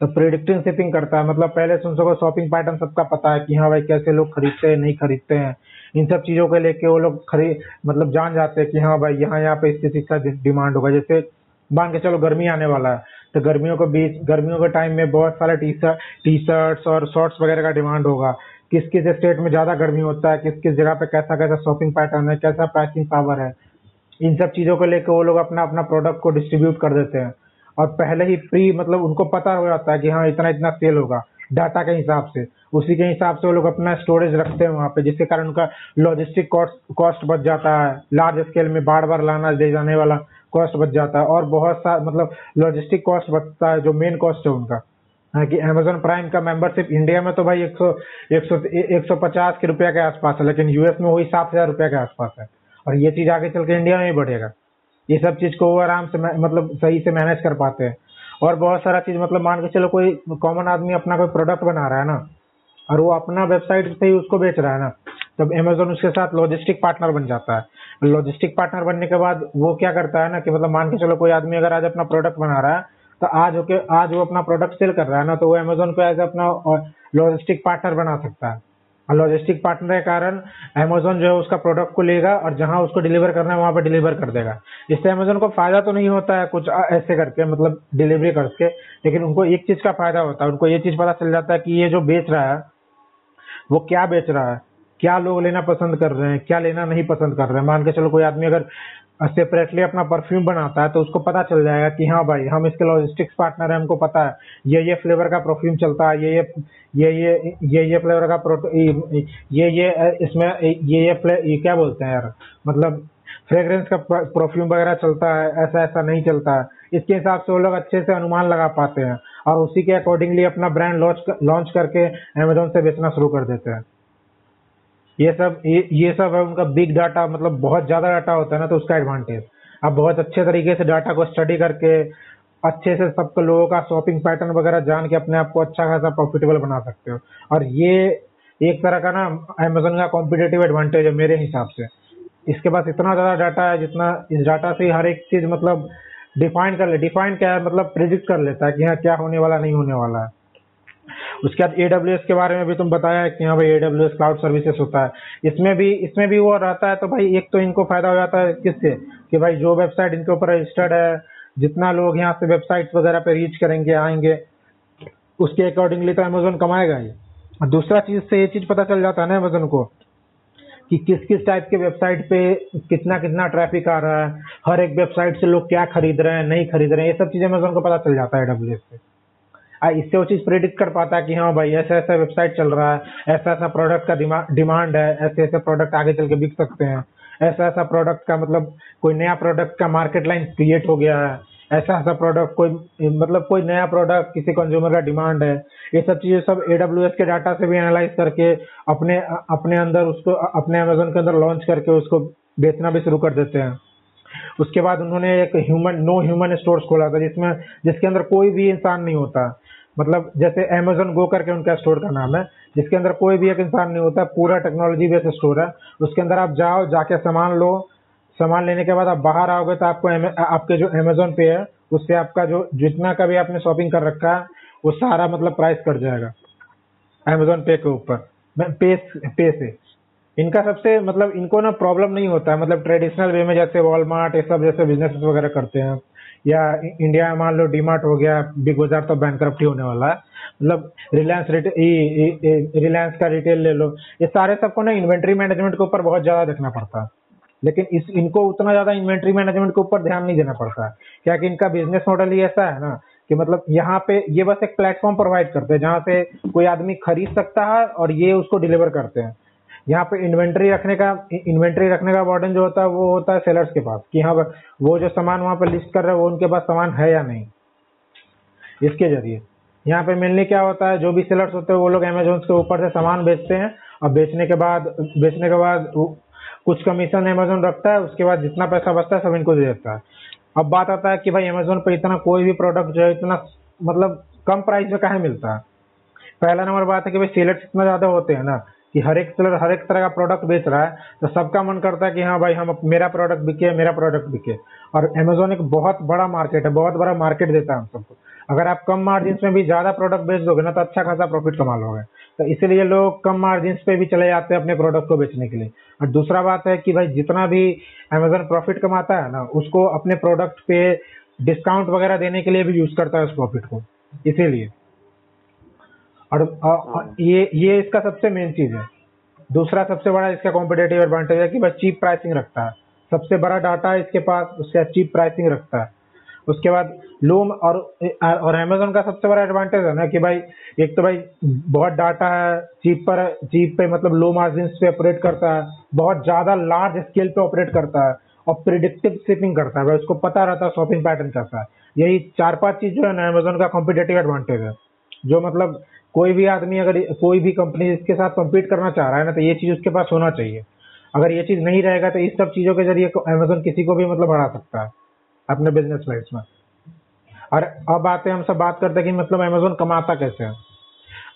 तो प्रिडिक्टिंग शिपिंग करता है। मतलब पहले से उन सबको शॉपिंग पैटर्न सबका पता है कि हाँ भाई कैसे लोग खरीदते हैं, नहीं खरीदते हैं। इन सब चीज़ों को लेके वो लोग खरीद मतलब जान जाते हैं कि हाँ भाई यहाँ यहाँ पे इस चीज़ का डिमांड होगा। जैसे मान के चलो गर्मी आने वाला है तो गर्मियों के बीच, गर्मियों के टाइम में बहुत सारे टी शर्ट टी शर्ट्स और शॉर्ट्स वगैरह का डिमांड होगा। किस किस स्टेट में ज़्यादा गर्मी होता है, किस किस जगह पे कैसा कैसा शॉपिंग पैटर्न है, कैसा प्राइसिंग पावर है। इन सब चीज़ों को लेकर वो लोग अपना अपना प्रोडक्ट को डिस्ट्रीब्यूट कर देते हैं। और पहले ही प्री मतलब उनको पता हो जाता है कि हाँ इतना इतना सेल होगा डाटा के हिसाब से। उसी के हिसाब से वो लोग अपना स्टोरेज रखते हैं वहाँ पे, जिसके कारण उनका लॉजिस्टिक कॉस्ट कॉस्ट बच जाता है। लार्ज स्केल में बार बार लाना, ले जाने वाला कॉस्ट बच जाता है। और बहुत सा मतलब लॉजिस्टिक कॉस्ट बचता है, जो मेन कॉस्ट है उनका। है कि अमेजोन प्राइम का मेंबरशिप इंडिया में तो भाई एक सौ एक सौ एक सौ पचास के रुपया के आसपास है, लेकिन यूएस में वही सात हज़ार रुपया के आसपास है। और ये चीज़ आगे चल के इंडिया में ही बढ़ेगा। ये सब चीज़ को वो आराम से मतलब सही से मैनेज कर पाते हैं। और बहुत सारा चीज़ मतलब मान के चलो कोई कॉमन आदमी अपना कोई प्रोडक्ट बना रहा है ना, और वो अपना वेबसाइट से ही उसको बेच रहा है ना, तब अमेजोन उसके साथ लॉजिस्टिक पार्टनर बन जाता है। लॉजिस्टिक पार्टनर बनने के बाद वो क्या करता है ना कि मतलब मान के चलो कोई आदमी अगर आज अपना प्रोडक्ट बना रहा है तो आज होके आज वो अपना प्रोडक्ट सेल कर रहा है ना तो वो अमेजोन को एज अपना लॉजिस्टिक पार्टनर बना सकता है। लॉजिस्टिक पार्टनर के कारण अमेजोन जो है उसका प्रोडक्ट को लेगा और जहाँ उसको डिलीवर करना है, वहाँ पर डिलीवर कर देगा। इससे अमेजोन को फ़ायदा तो नहीं होता है कुछ ऐसे करके मतलब डिलीवरी करके, लेकिन उनको एक चीज़ का फ़ायदा होता है। उनको ये चीज़ पता चल जाता है कि ये जो बेच रहा है, वो क्या बेच रहा है? क्या लोग लेना पसंद कर रहे हैं, क्या लेना नहीं पसंद कर रहे हैं? मान के चलो कोई आदमी अगर सेपरेटली अपना परफ्यूम बनाता है तो उसको पता चल जाएगा कि हाँ भाई, हम इसके लॉजिस्टिक्स पार्टनर है, हमको पता है। ये ये फ्लेवर का परफ्यूम चलता है, ये ये ये ये ये ये फ्लेवर का ये ये इसमें, ये ये फ्ले ये क्या बोलते हैं यार? मतलब फ्रेग्रेंस का परफ्यूम वगैरह चलता है, ऐसा ऐसा नहीं चलता है। इसके हिसाब से वो लोग अच्छे से अनुमान लगा पाते हैं और उसी के अकॉर्डिंगली अपना ब्रांड लॉन्च लॉन्च करके अमेजोन से बेचना शुरू कर देते हैं। ये सब, ये ये सब है उनका बिग डाटा मतलब बहुत ज़्यादा डाटा होता है ना तो उसका एडवांटेज आप बहुत अच्छे तरीके से डाटा को स्टडी करके, अच्छे से सब लोगों का शॉपिंग पैटर्न वगैरह जान के अपने आप को अच्छा खासा प्रॉफिटेबल बना सकते हो. और ये एक तरह का ना अमेजोन का कॉम्पिटेटिव एडवांटेज है मेरे हिसाब से. इसके पास इतना ज़्यादा डाटा है, जितना इस डाटा से हर एक चीज़ मतलब डिफाइन कर ले डिफाइन क्या है मतलब प्रिडिक्ट कर लेता है कि हाँ क्या होने वाला, नहीं होने वाला है. उसके बाद एडब्ल्यू के बारे में भी तुम बताया कि हाँ भाई एडब्ल्यू क्लाउड सर्विसेज़ होता है। इसमें भी इसमें भी वो रहता है तो भाई एक तो इनको फ़ायदा हो जाता है किससे? कि भाई जो वेबसाइट इनके ऊपर रजिस्टर्ड है, जितना लोग यहाँ से वेबसाइट वगैरह पे रीच करेंगे, आएँगे, उसके अकॉर्डिंगली तो अमेजोन कमाएगा ही। दूसरा चीज़ से ये चीज़ पता चल जाता है ना अमेजोन को, कि किस किस टाइप के वेबसाइट पे कितना कितना ट्रैफ़िक आ रहा है, हर एक वेबसाइट से लोग क्या खरीद रहे हैं, नहीं खरीद रहे हैं, ये सब चीज़ें अमेजोन को पता चल जाता है डब्ल्यू से। इससे वो चीज़ प्रेडिक्ट कर पाता है कि हाँ भाई, ऐसा ऐसा वेबसाइट चल रहा है, ऐसा ऐसा प्रोडक्ट का डिमांड है, ऐसे ऐसे प्रोडक्ट आगे चल के बिक सकते हैं। ऐसा ऐसा प्रोडक्ट का मतलब कोई नया प्रोडक्ट का मार्केट लाइन क्रिएट हो गया है। ऐसा ऐसा प्रोडक्ट कोई मतलब कोई नया प्रोडक्ट किसी कंज्यूमर का डिमांड है। ये सब चीज़ें सब एडब्ल्यू के डाटा से भी एनालाइज करके अपने अपने अंदर उसको, अपने अमेजोन के अंदर लॉन्च करके उसको बेचना भी शुरू कर देते हैं। उसके बाद उन्होंने एक ह्यूमन नो ह्यूमन स्टोर्स खोला था, जिसमें, जिसके अंदर कोई भी इंसान नहीं होता। मतलब जैसे अमेजोन गो करके उनका स्टोर का नाम है, जिसके अंदर कोई भी एक इंसान नहीं होता, पूरा टेक्नोलॉजी बेस्ड स्टोर है। उसके अंदर आप जाओ, जाके सामान लो। सामान लेने के बाद आप बाहर आओगे तो आपको आपके जो अमेजोन पे है, उससे आपका जो, जितना का भी आपने शॉपिंग कर रखा है, वो सारा मतलब प्राइस कट जाएगा अमेजोन पे के ऊपर। पे पे से इनका सबसे मतलब इनको ना प्रॉब्लम नहीं होता है मतलब ट्रेडिशनल वे में जैसे वॉलमार्ट ये सब जैसे बिज़नेस वगैरह करते हैं। या इंडिया में मान लो डीमार्ट हो गया बिग बाज़ार तो बैंक होने वाला है। मतलब रिलायंस रिलायंस का रिटेल ले लो। ये सारे सबको ना इन्वेंट्री मैनेजमेंट के ऊपर बहुत ज़्यादा देखना पड़ता है। लेकिन इस, इनको उतना ज़्यादा इन्वेंट्री मैनेजमेंट के ऊपर ध्यान नहीं देना पड़ता क्या कि इनका बिज़नेस मॉडल ही ऐसा है ना, कि मतलब यहाँ पे ये बस एक प्लेटफॉर्म प्रोवाइड करते हैं, जहाँ से कोई आदमी खरीद सकता है और ये उसको डिलीवर करते हैं। यहाँ पे इन्वेंट्री रखने का, इन्वेंट्री रखने का बर्डन जो होता है, वो होता है सेलर्स के पास कि हाँ वो जो सामान वहाँ पर लिस्ट कर रहे हैं, वो उनके पास सामान है या नहीं। इसके ज़रिए। यहाँ पे मेनली क्या होता है, जो भी सेलर्स होते हैं, वो लोग अमेजोन के ऊपर से सामान बेचते हैं। और बेचने के बाद, बेचने के बाद कुछ कमीशन अमेजोन रखता है, उसके बाद जितना पैसा बचता है, सब इनको दे देता है। अब बात आता है कि भाई अमेजोन पर इतना कोई भी प्रोडक्ट जो है, इतना मतलब कम प्राइस में कहा मिलता है? पहला नंबर बात है कि भाई सेलर्स इतना ज़्यादा होते हैं ना कि हर एक सेलर हर एक तरह का प्रोडक्ट बेच रहा है तो सबका मन करता है कि हाँ भाई, हम मेरा प्रोडक्ट बिके, मेरा प्रोडक्ट बिके। और अमेजोन एक बहुत बड़ा मार्केट है, बहुत बड़ा मार्केट देता है हम सबको। अगर आप कम मार्जिन में भी ज़्यादा प्रोडक्ट बेच दोगे ना तो अच्छा खासा प्रॉफिट कमा लोगे। तो इसलिए लोग कम मार्जिन पे भी चले जाते हैं अपने प्रोडक्ट को बेचने के लिए। और दूसरा बात है कि भाई, जितना भी अमेजोन प्रॉफिट कमाता है ना, उसको अपने प्रोडक्ट पे डिस्काउंट वगैरह देने के लिए भी यूज़ करता है उस प्रॉफिट को। इसीलिए। और हाँ। ये ये इसका सबसे मेन चीज़ है। दूसरा सबसे बड़ा इसका कॉम्पिटेटिव एडवांटेज है कि भाई चीप प्राइसिंग रखता है। सबसे बड़ा डाटा है इसके पास उससे चीप प्राइसिंग रखता है। उसके बाद लूम और और अमेजोन का सबसे बड़ा एडवांटेज है ना कि भाई एक तो भाई बहुत डाटा है चीप पर चीप पे मतलब लो मार्जिन पे ऑपरेट करता है बहुत ज़्यादा लार्ज स्केल पे ऑपरेट करता है और प्रिडिक्टिव शिपिंग करता है। भाई उसको पता रहता है शॉपिंग पैटर्न कैसा है। यही चार पाँच चीज़ जो है ना अमेजोन का कॉम्पिटेटिव एडवांटेज है। जो मतलब कोई भी आदमी अगर कोई भी कंपनी इसके साथ कम्पीट करना चाह रहा है ना तो ये चीज़ उसके पास होना चाहिए। अगर ये चीज़ नहीं रहेगा तो इस सब चीज़ों के ज़रिए अमेजोन किसी को भी मतलब बढ़ा सकता है, अपने बिज़नेस लाइफ में। और अब आते हैं, हम सब बात करते हैं कि मतलब अमेजोन कमाता कैसे है।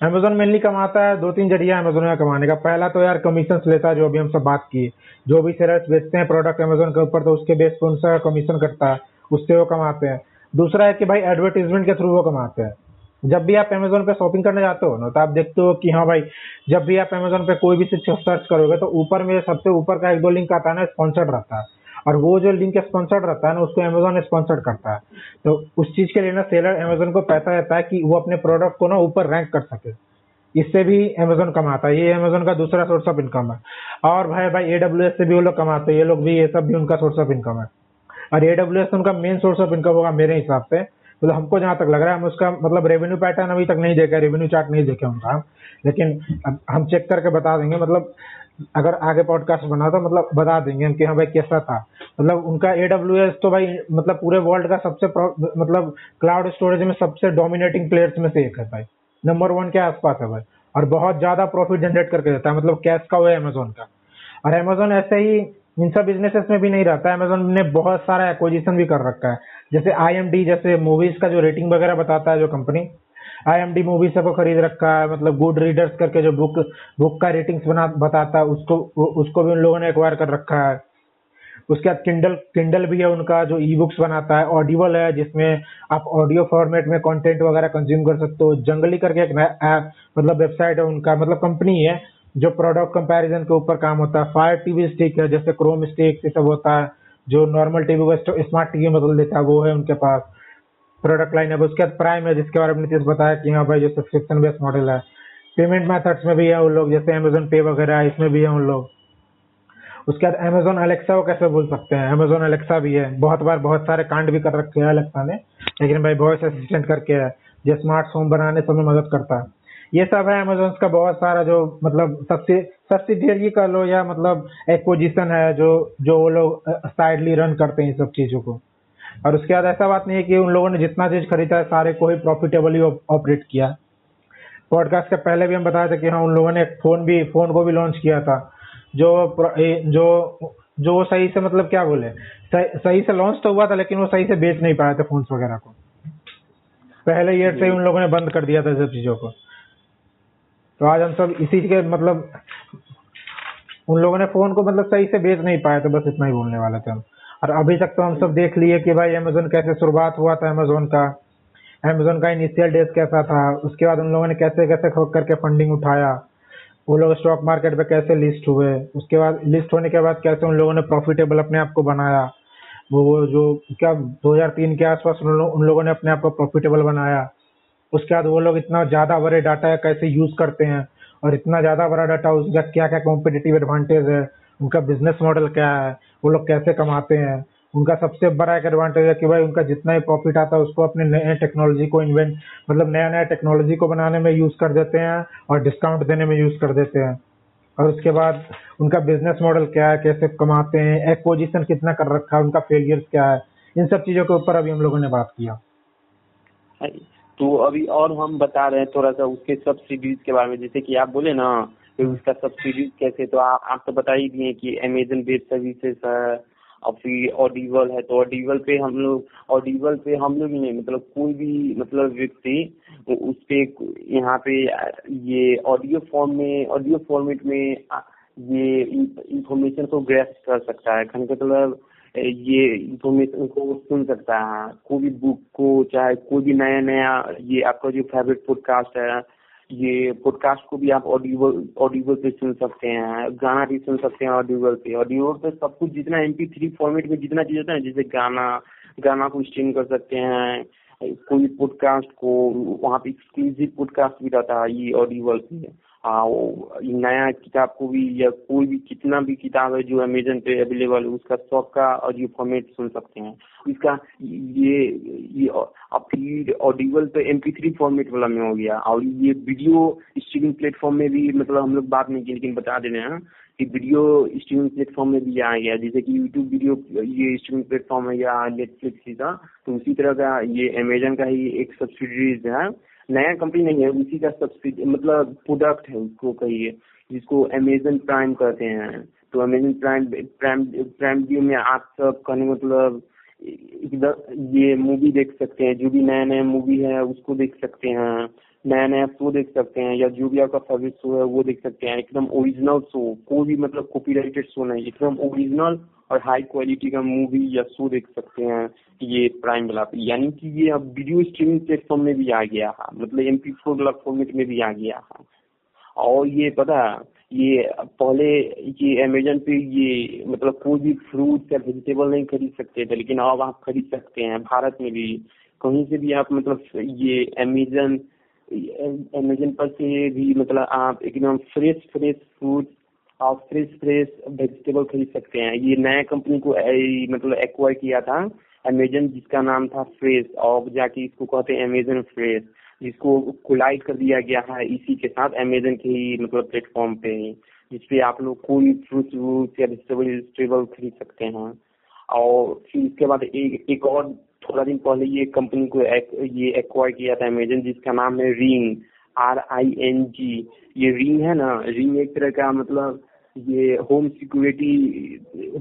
अमेजोन मेनली कमाता है दो तीन ज़रिया अमेजोन में कमाने का। पहला तो यार कमीशन लेता है, जो अभी हम सब बात की। जो भी सेलर्स बेचते हैं प्रोडक्ट अमेजोन के ऊपर तो उसके बेस पर उनसे कमीशन कटता है, उससे वो कमाते हैं। दूसरा है कि भाई एडवर्टीजमेंट के थ्रू वो कमाते हैं। जब भी आप अमेजोन पे शॉपिंग करने जाते हो ना तो आप देखते हो कि हाँ भाई, जब भी आप अमेजोन पे कोई भी चीज़ सर्च करोगे तो ऊपर में सबसे ऊपर का एक दो लिंक आता है ना स्पॉन्सर्ड रहता है। और वो जो लिंक स्पॉन्सर्ड रहता है ना, उसको अमेजोन स्पॉन्सर्ड करता है। तो उस चीज़ के लिए ना सेलर अमेजोन को पैसा देता है कि वो अपने प्रोडक्ट को ना ऊपर रैंक कर सके। इससे भी अमेजोन कमाता है। ये अमेजोन का दूसरा सोर्स ऑफ़ इनकम है। और भाई भाई एडब्ल्यू से भी वो लोग कमाते हैं। ये लोग भी, ये सब भी उनका सोर्स ऑफ़ इनकम है। और एडब्ल्यू उनका मेन सोर्स ऑफ़ इनकम होगा मेरे हिसाब से। मतलब हमको जहाँ तक लग रहा है, हम उसका मतलब रेवेन्यू पैटर्न अभी तक नहीं देखा रेवेन्यू चार्ट नहीं देखे उनका लेकिन हम चेक करके बता देंगे मतलब अगर आगे पॉडकास्ट बना तो मतलब बता देंगे कि हाँ भाई कैसा था। मतलब उनका एडब्ल्यू तो भाई मतलब पूरे वर्ल्ड का सबसे मतलब क्लाउड स्टोरेज में सबसे डोमिनेटिंग प्लेयर्स में से एक है भाई। नंबर वन के आसपास है भाई। और बहुत ज़्यादा प्रॉफिट जनरेट करके देता है मतलब कैश का हुआ है अमेजोन का। और अमेजोन ऐसे ही इन सब बिजनेसेस में भी नहीं रहता है। अमेजोन ने बहुत सारा एक्विजिशन भी कर रखा है। जैसे आईएमडी जैसे मूवीज़ का जो रेटिंग वगैरह बताता है जो कंपनी आई मूवी सबको खरीद रखा है। मतलब गुड रीडर्स करके जो बुक बुक का रेटिंग्स बना, बताता है, उसको उसको भी उन लोगों ने एक्वायर कर रखा है। उसके बाद किंडल किंडल भी है उनका, जो ई बुक्स बनाता है। ऑडिबल है, जिसमें आप ऑडियो फॉर्मेट में कंटेंट वगैरह कंज्यूम कर सकते हो। जंगली करके एक मतलब वेबसाइट है उनका। मतलब कंपनी है। जो प्रोडक्ट कंपैरिजन के ऊपर काम होता है। फायर टीवी स्टिक है, जैसे क्रोम स्टिक ये सब होता है। जो नॉर्मल टीवी को स्मार्ट टीवी में बदल देता है, वो है उनके पास। प्रोडक्ट लाइन है, उसके बाद प्राइम है, जिसके बारे में नीतीश बताया कि हाँ भाई, जो सब्सक्रिप्शन बेस्ड मॉडल है। पेमेंट मेथड्स में भी है उन लोग, जैसे अमेजोन पे वगैरह, इसमें भी है उन लोग। उसके बाद अमेजोन अलेक्सा को कैसे बोल सकते हैं? अमेजोन अलेक्सा भी है। बहुत बार बहुत सारे कांड भी कर रखे हैं अलेक्सा ने, लेकिन भाई वॉइस असिस्टेंट करके है, जो स्मार्ट फ़ोन बनाने में मदद करता है। ये सब है अमेजोन का बहुत सारा जो मतलब सबसे सब्सिडियरी कर लो या मतलब एक पोजिशन है जो जो वो लोग साइडली रन करते हैं इन सब चीज़ों को। और उसके बाद ऐसा बात नहीं है कि उन लोगों ने जितना चीज़ खरीदा है सारे को ही प्रॉफिटेबली ऑपरेट किया। पॉडकास्ट के पहले भी हम बताए थे कि हाँ उन लोगों ने एक फ़ोन भी फ़ोन को भी लॉन्च किया था। जो जो जो वो सही से मतलब क्या बोले? सही, सही से लॉन्च तो हुआ था लेकिन वो सही से बेच नहीं पाए थे फोन्स वगैरह को। पहले ईयर से उन लोगों ने बंद कर दिया था सब चीज़ों को। तो आज हम सब इसी के मतलब उन लोगों ने फ़ोन को मतलब सही से बेच नहीं पाया थे बस इतना ही बोलने वाले थे हम। और अभी तक तो हम सब देख लिए कि भाई अमेजोन कैसे शुरुआत हुआ था अमेजोन का अमेजोन का इनिशियल डेज़ कैसा था उसके बाद उन लोगों ने कैसे कैसे करके फंडिंग उठाया वो लोग स्टॉक मार्केट पे कैसे लिस्ट हुए उसके बाद लिस्ट होने के बाद कैसे उन लोगों ने प्रॉफिटेबल अपने आप को बनाया वो जो क्या 2003 के आसपास उन, उन लोगों ने अपने आप को प्रॉफिटेबल बनाया। उसके बाद वो लोग इतना ज़्यादा बड़े डाटा कैसे यूज़ करते हैं और इतना ज़्यादा बड़ा डाटा उसका क्या क्या कॉम्पिटेटिव एडवांटेज है, उनका बिज़नेस मॉडल क्या है, वो लोग कैसे कमाते हैं। उनका सबसे बड़ा एक एडवांटेज है कि भाई उनका जितना ही प्रॉफिट आता है, उसको अपने नए टेक्नोलॉजी को इन्वेंट मतलब नया नया टेक्नोलॉजी को बनाने में यूज़ कर देते हैं और डिस्काउंट देने में यूज़ कर देते हैं। और उसके बाद उनका बिज़नेस मॉडल क्या है, कैसे कमाते हैं एक्पोजिशन कितना कर रखा है, उनका फेलियर क्या है, इन सब चीज़ों के ऊपर अभी हम लोगों ने बात किया। तो अभी और हम बता रहे हैं थोड़ा सा उसके सब्सिडीज के बारे में जैसे कि आप बोले ना कि उसका सब्सिडीज कैसे तो आप, आप तो बता ही दिए कि अमेजन बेस्ड सर्विसेज़ है और फिर ऑडिबल है तो ऑडिबल पे हम लोग ऑडिबल पे हम लोग नहीं मतलब कोई भी मतलब व्यक्ति उस पे यहाँ पे ये ऑडियो फॉर्म में ऑडियो फॉर्मेट में ये इंफॉर्मेशन को ग्रेस्ट कर सकता है। मतलब ये इंफॉर्मेशन को सुन सकता है। कोई भी बुक को, चाहे कोई भी नया नया ये आपका जो फेवरेट पॉडकास्ट है, ये पॉडकास्ट को भी आप ऑडिबल ऑडियोबल पे सुन सकते हैं, गाना भी सुन सकते हैं ऑडियोबल पे। ऑडिबल पे सब कुछ जितना एम पी थ्री फॉर्मेट में जितना चीज़ होता है, जैसे गाना गाना को स्ट्रीम कर सकते हैं, कोई पॉडकास्ट को, वहाँ पे एक्सक्लूसिव पॉडकास्ट भी रहता है, ये ऑडियोबल पे। नया किताब को भी या कोई भी कितना भी किताब है जो अमेजन पे अवेलेबल है, उसका सबका ऑडियो फॉर्मेट सुन सकते हैं। इसका ये ये ऑडिबल तो एम थ्री फॉर्मेट वाला में हो गया और ये वीडियो स्ट्रीमिंग प्लेटफॉर्म में भी मतलब हम लोग बात नहीं की, लेकिन बता दे रहे हैं कि वीडियो स्ट्रीमिंग प्लेटफॉर्म में भी आ गया। जैसे कि यूट्यूब वीडियो ये स्ट्रीमिंग प्लेटफॉर्म है या नेटफ्लिक्स का तो उसी तरह का ये अमेजन का ही एक सब्सिडीज है। नया कंपनी नहीं है, उसी का सब्सिडी मतलब प्रोडक्ट है उसको कहिए, जिसको अमेजन प्राइम कहते हैं। तो अमेजन प्राइम प्राइम प्राइम में आप सब कहने मतलब ये मूवी देख सकते हैं, जो भी नया नया मूवी है, उसको देख सकते हैं। नया नया शो देख सकते हैं, या जो भी आपका फेवरेट शो है, वो देख सकते हैं। एकदम ओरिजिनल शो कोई भी मतलब कॉपीराइटेड शो नहीं, एकदम ओरिजिनल और हाई क्वालिटी का मूवी या शो देख सकते हैं ये प्राइम वाला। यानी कि ये अब वीडियो स्ट्रीमिंग प्लेटफॉर्म में भी आ गया है मतलब एम पी फोर वाला फॉर्मेट में भी आ गया है। और ये पता ये पहले ये अमेजन पे ये मतलब कोई भी फ्रूट या वेजिटेबल नहीं खरीद सकते थे, लेकिन अब आप खरीद सकते हैं। भारत में भी, कहीं से भी आप मतलब ये अमेजन अमेजन पर से भी मतलब आप एकदम फ्रेश फ्रेश फ्रूट और फ्रेश फ्रेश वेजिटेबल खरीद सकते हैं। ये नया कंपनी को मतलब एक्वायर किया था अमेजन, जिसका नाम था फ्रेश और जाके इसको कहते हैं अमेजन फ्रेश जिसको कोलाइड कर दिया गया है इसी के साथ अमेजन के ही मतलब प्लेटफॉर्म पे, जिसपे आप लोग कोई फ्रूट व्रूट या वेजिटेबल वेजिटेबल खरीद सकते हैं। और फिर इसके बाद एक एक और थोड़ा दिन पहले ये कंपनी को एक, ये एक्वायर किया था अमेजन जिसका नाम है Ring R I N G ये रिंग है ना? रिंग एक तरह का मतलब ये home security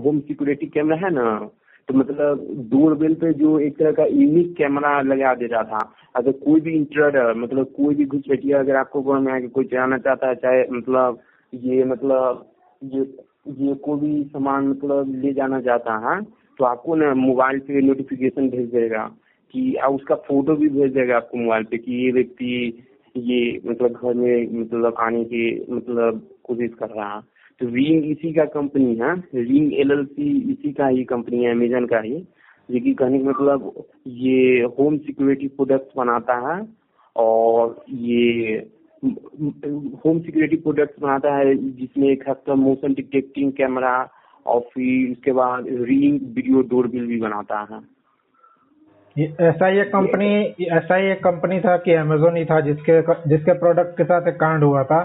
home security camera है ना? तो मतलब डोर बेल पे जो एक तरह का यूनिक कैमरा लगा दे रहा था। अगर कोई भी इंटरडर मतलब कोई भी घुसपैठिया अगर आपको घर में आके कोई चलाना चाहता है चाहे मतलब ये मतलब ये ये कोई भी सामान मतलब ले जाना चाहता है तो आपको ना मोबाइल पे नोटिफिकेशन भेज देगा कि उसका फ़ोटो भी भेज देगा आपको मोबाइल पे कि ये व्यक्ति ये मतलब घर में मतलब आने की मतलब कोशिश कर रहा। तो रिंग इसी का कंपनी है रिंग एलएलसी इसी का ही कंपनी है अमेजन का ही, जो कि कहने का मतलब ये होम सिक्योरिटी प्रोडक्ट्स बनाता है और ये होम सिक्योरिटी प्रोडक्ट्स बनाता है जिसमें एक हफ़्ता मोशन डिटेक्टिंग कैमरा और फिर उसके बाद रिंग वीडियो डोरबिल भी बनाता है। ऐसा एक कंपनी ऐसा ही एक कंपनी था कि अमेजोन ही था जिसके जिसके प्रोडक्ट के साथ एक कांड हुआ था।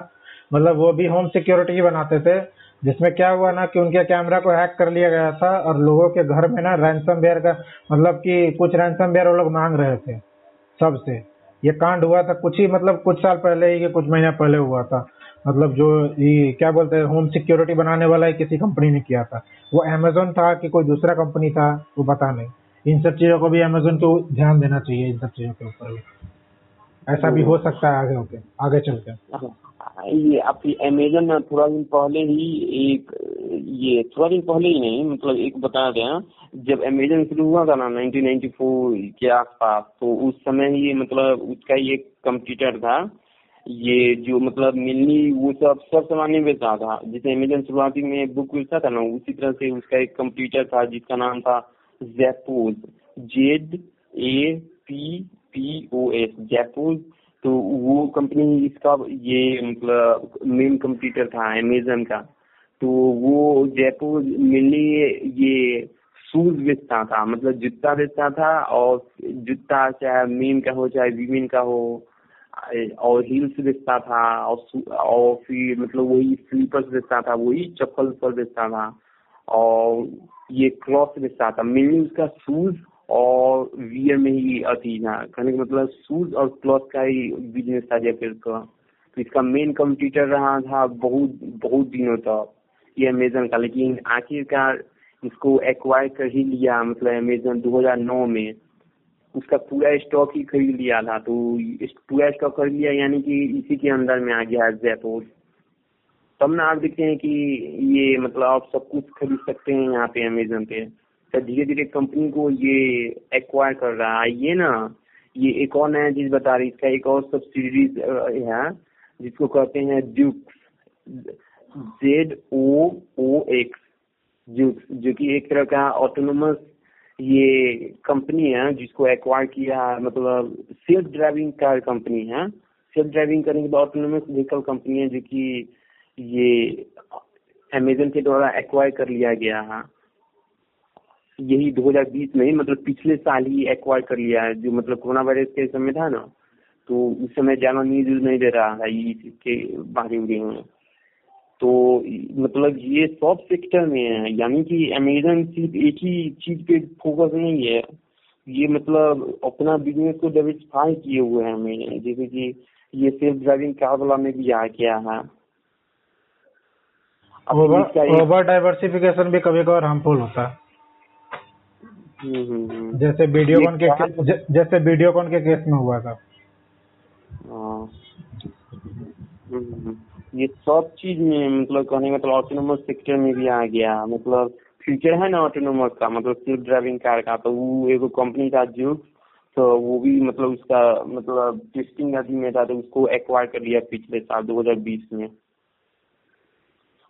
मतलब वो भी होम सिक्योरिटी बनाते थे, जिसमें क्या हुआ ना कि उनके कैमरा को हैक कर लिया गया था और लोगों के घर में ना रैंसम बेयर का मतलब कि कुछ रैंसम बेयर वो लोग मांग रहे थे, सबसे। ये कांड हुआ था कुछ ही मतलब कुछ साल पहले ही कुछ महीना पहले हुआ था। मतलब जो ये क्या बोलते हैं होम सिक्योरिटी बनाने वाला ही किसी कंपनी ने किया था। वो अमेजोन था कि कोई दूसरा कंपनी था वो बता नहीं। इन सब चीज़ों को भी अमेजोन को ध्यान देना चाहिए इन सब चीज़ों के ऊपर भी। ऐसा भी हो सकता है आगे होके आगे चल के। हाँ, ये आपकी अमेजन थोड़ा दिन पहले ही एक ये थोड़ा दिन पहले ही नहीं मतलब एक बता दें जब अमेजन शुरू हुआ था ना 1994 के आसपास तो उस समय ही मतलब उसका ये कंप्यूटर था। ये जो मतलब मिलनी, वो सब सब सामान बेचता था। जैसे अमेजन शुरुआती में बुक बेचता था ना, उसी तरह से उसका एक कंप्यूटर था, जिसका नाम था Zappos Z A P P O S Jaipur तो वो कंपनी इसका ये मतलब मेन कंप्यूटर था अमेजन का। तो वो जयपुर मिलनी ये शूज़ बेचता था मतलब जूता बेचता था और जूता चाहे मेन का हो, चाहे वीमेन का हो और हील्स बेचता था, और और फिर मतलब वही स्लीपर्स बेचता था, वही चप्पल पर बेचता था, और ये क्लॉथ बेचता था। मेनली उसका शूज़ और वियर में ही अति था। कहने का मतलब शूज़ और क्लॉथ का ही बिज़नेस था जयपुर का तो। इसका मेन कंप्यूटर रहा था बहुत बहुत दिनों तक। ये अमेजन का, लेकिन आखिरकार इसको एक्वायर कर ही लिया मतलब अमेजन 2009 में। उसका पूरा स्टॉक ही खरीद लिया था तो पूरा स्टॉक खरीद लिया, यानी कि इसी के अंदर में आ गया जयपुर तब ना आप देखते हैं कि ये मतलब आप सब कुछ खरीद सकते हैं यहाँ पे अमेजोन पे। तो धीरे धीरे कंपनी को ये एक्वायर कर रहा है। ये ना, ये एक और नया चीज़ बता रही इसका एक और सब्सिडीज है, जिसको कहते हैं Dukes Z O O X जो जो कि एक तरह का ऑटोनोमस ये कंपनी है, जिसको एक्वायर किया मतलब सेल्फ ड्राइविंग कार कंपनी है। सेल्फ ड्राइविंग करने के बाद ऑटोनोमस व्हीकल कंपनी है, जो कि ये अमेजन के द्वारा एक्वायर कर लिया गया है। यही 2020 में मतलब पिछले साल ही एक्वायर कर लिया है, जो मतलब कोरोना वायरस के समय था ना। तो उस समय ज़्यादा न्यूज़ नहीं दे रहा था इसके बारे में। तो मतलब ये सब सेक्टर में है यानी कि अमेजन सिर्फ़ एक ही चीज़ पे फोकस नहीं है। ये मतलब अपना बिज़नेस को डिवर्सिफाई किए हुए हैं अमेजन जैसे कि ये सेल्फ ड्राइविंग कार वाला में भी आ गया है। ओवर डाइवर्सिफिकेशन भी कभी कभार हार्मफुल होता है। हम्म, हम्म, हम्म। जैसे वीडियोकॉन के जैसे वीडियोकॉन के केस में हुआ था। हाँ। ये सब चीज़ में मतलब कहने मतलब ऑटोनोमस सेक्टर में भी आ गया। मतलब फ्यूचर है ना ऑटोनोमस का? मतलब सेल्फ ड्राइविंग कार का तो वो एक कंपनी था जो तो वो भी मतलब उसका मतलब टेस्टिंग अभी में था तो उसको एक्वायर कर लिया पिछले साल 2020 में।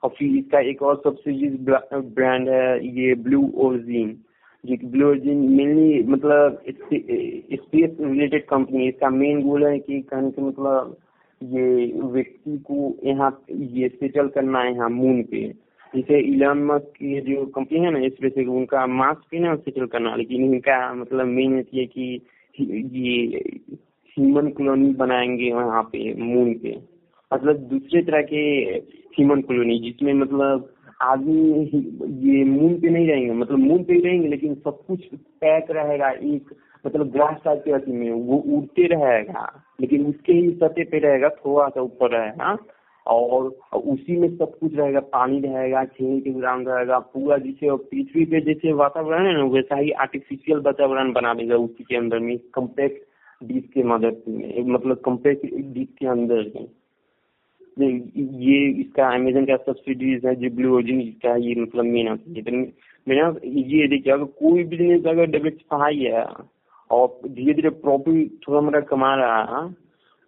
और फिर इसका एक और सबसे ब्रांड है, ये ब्लू ओरिजिन जो की ब्लू ओरिजिन मेनली मतलब स्पेस रिलेटेड कंपनी इसका मेन गोल है कि कहने का मतलब ये व्यक्ति को यहाँ ये सेटल करना है यहाँ मून पे। जैसे इलान मस्क की जो कंपनी है ना स्पेस उनका मास्क पे ना सेटल करना, लेकिन इनका मतलब मेन है कि ये ह्यूमन कॉलोनी बनाएँगे वहाँ पे मून पे। मतलब दूसरे तरह के ह्यूमन कॉलोनी जिसमें मतलब आदमी ये मून पे नहीं रहेंगे। मतलब मून पे ही रहेंगे, लेकिन सब कुछ पैक रहेगा, एक मतलब ग्रास टाइप के में, वो उड़ते रहेगा। लेकिन उसके ही सतह पे रहेगा थोड़ा सा ऊपर रहेगा, और उसी में सब कुछ रहेगा, पानी रहेगा, खेल के ग्राउंड रहेगा, पूरा जैसे पृथ्वी पे जैसे वातावरण है ना, वैसा ही आर्टिफिशियल वातावरण बना देगा उसी के अंदर में कम्पैक्ट डिस्क के मदद से मतलब कम्पैक्ट डिस्क के अंदर ये इसका अमेजन का सब्सिडीज है, जो ब्लू ओरिजिन का ये मतलब मेन है। मेरा ये देखिए अगर कोई बिज़नेस अगर डिवर्सिफाई है और धीरे धीरे प्रॉफिट थोड़ा मोटा कमा रहा है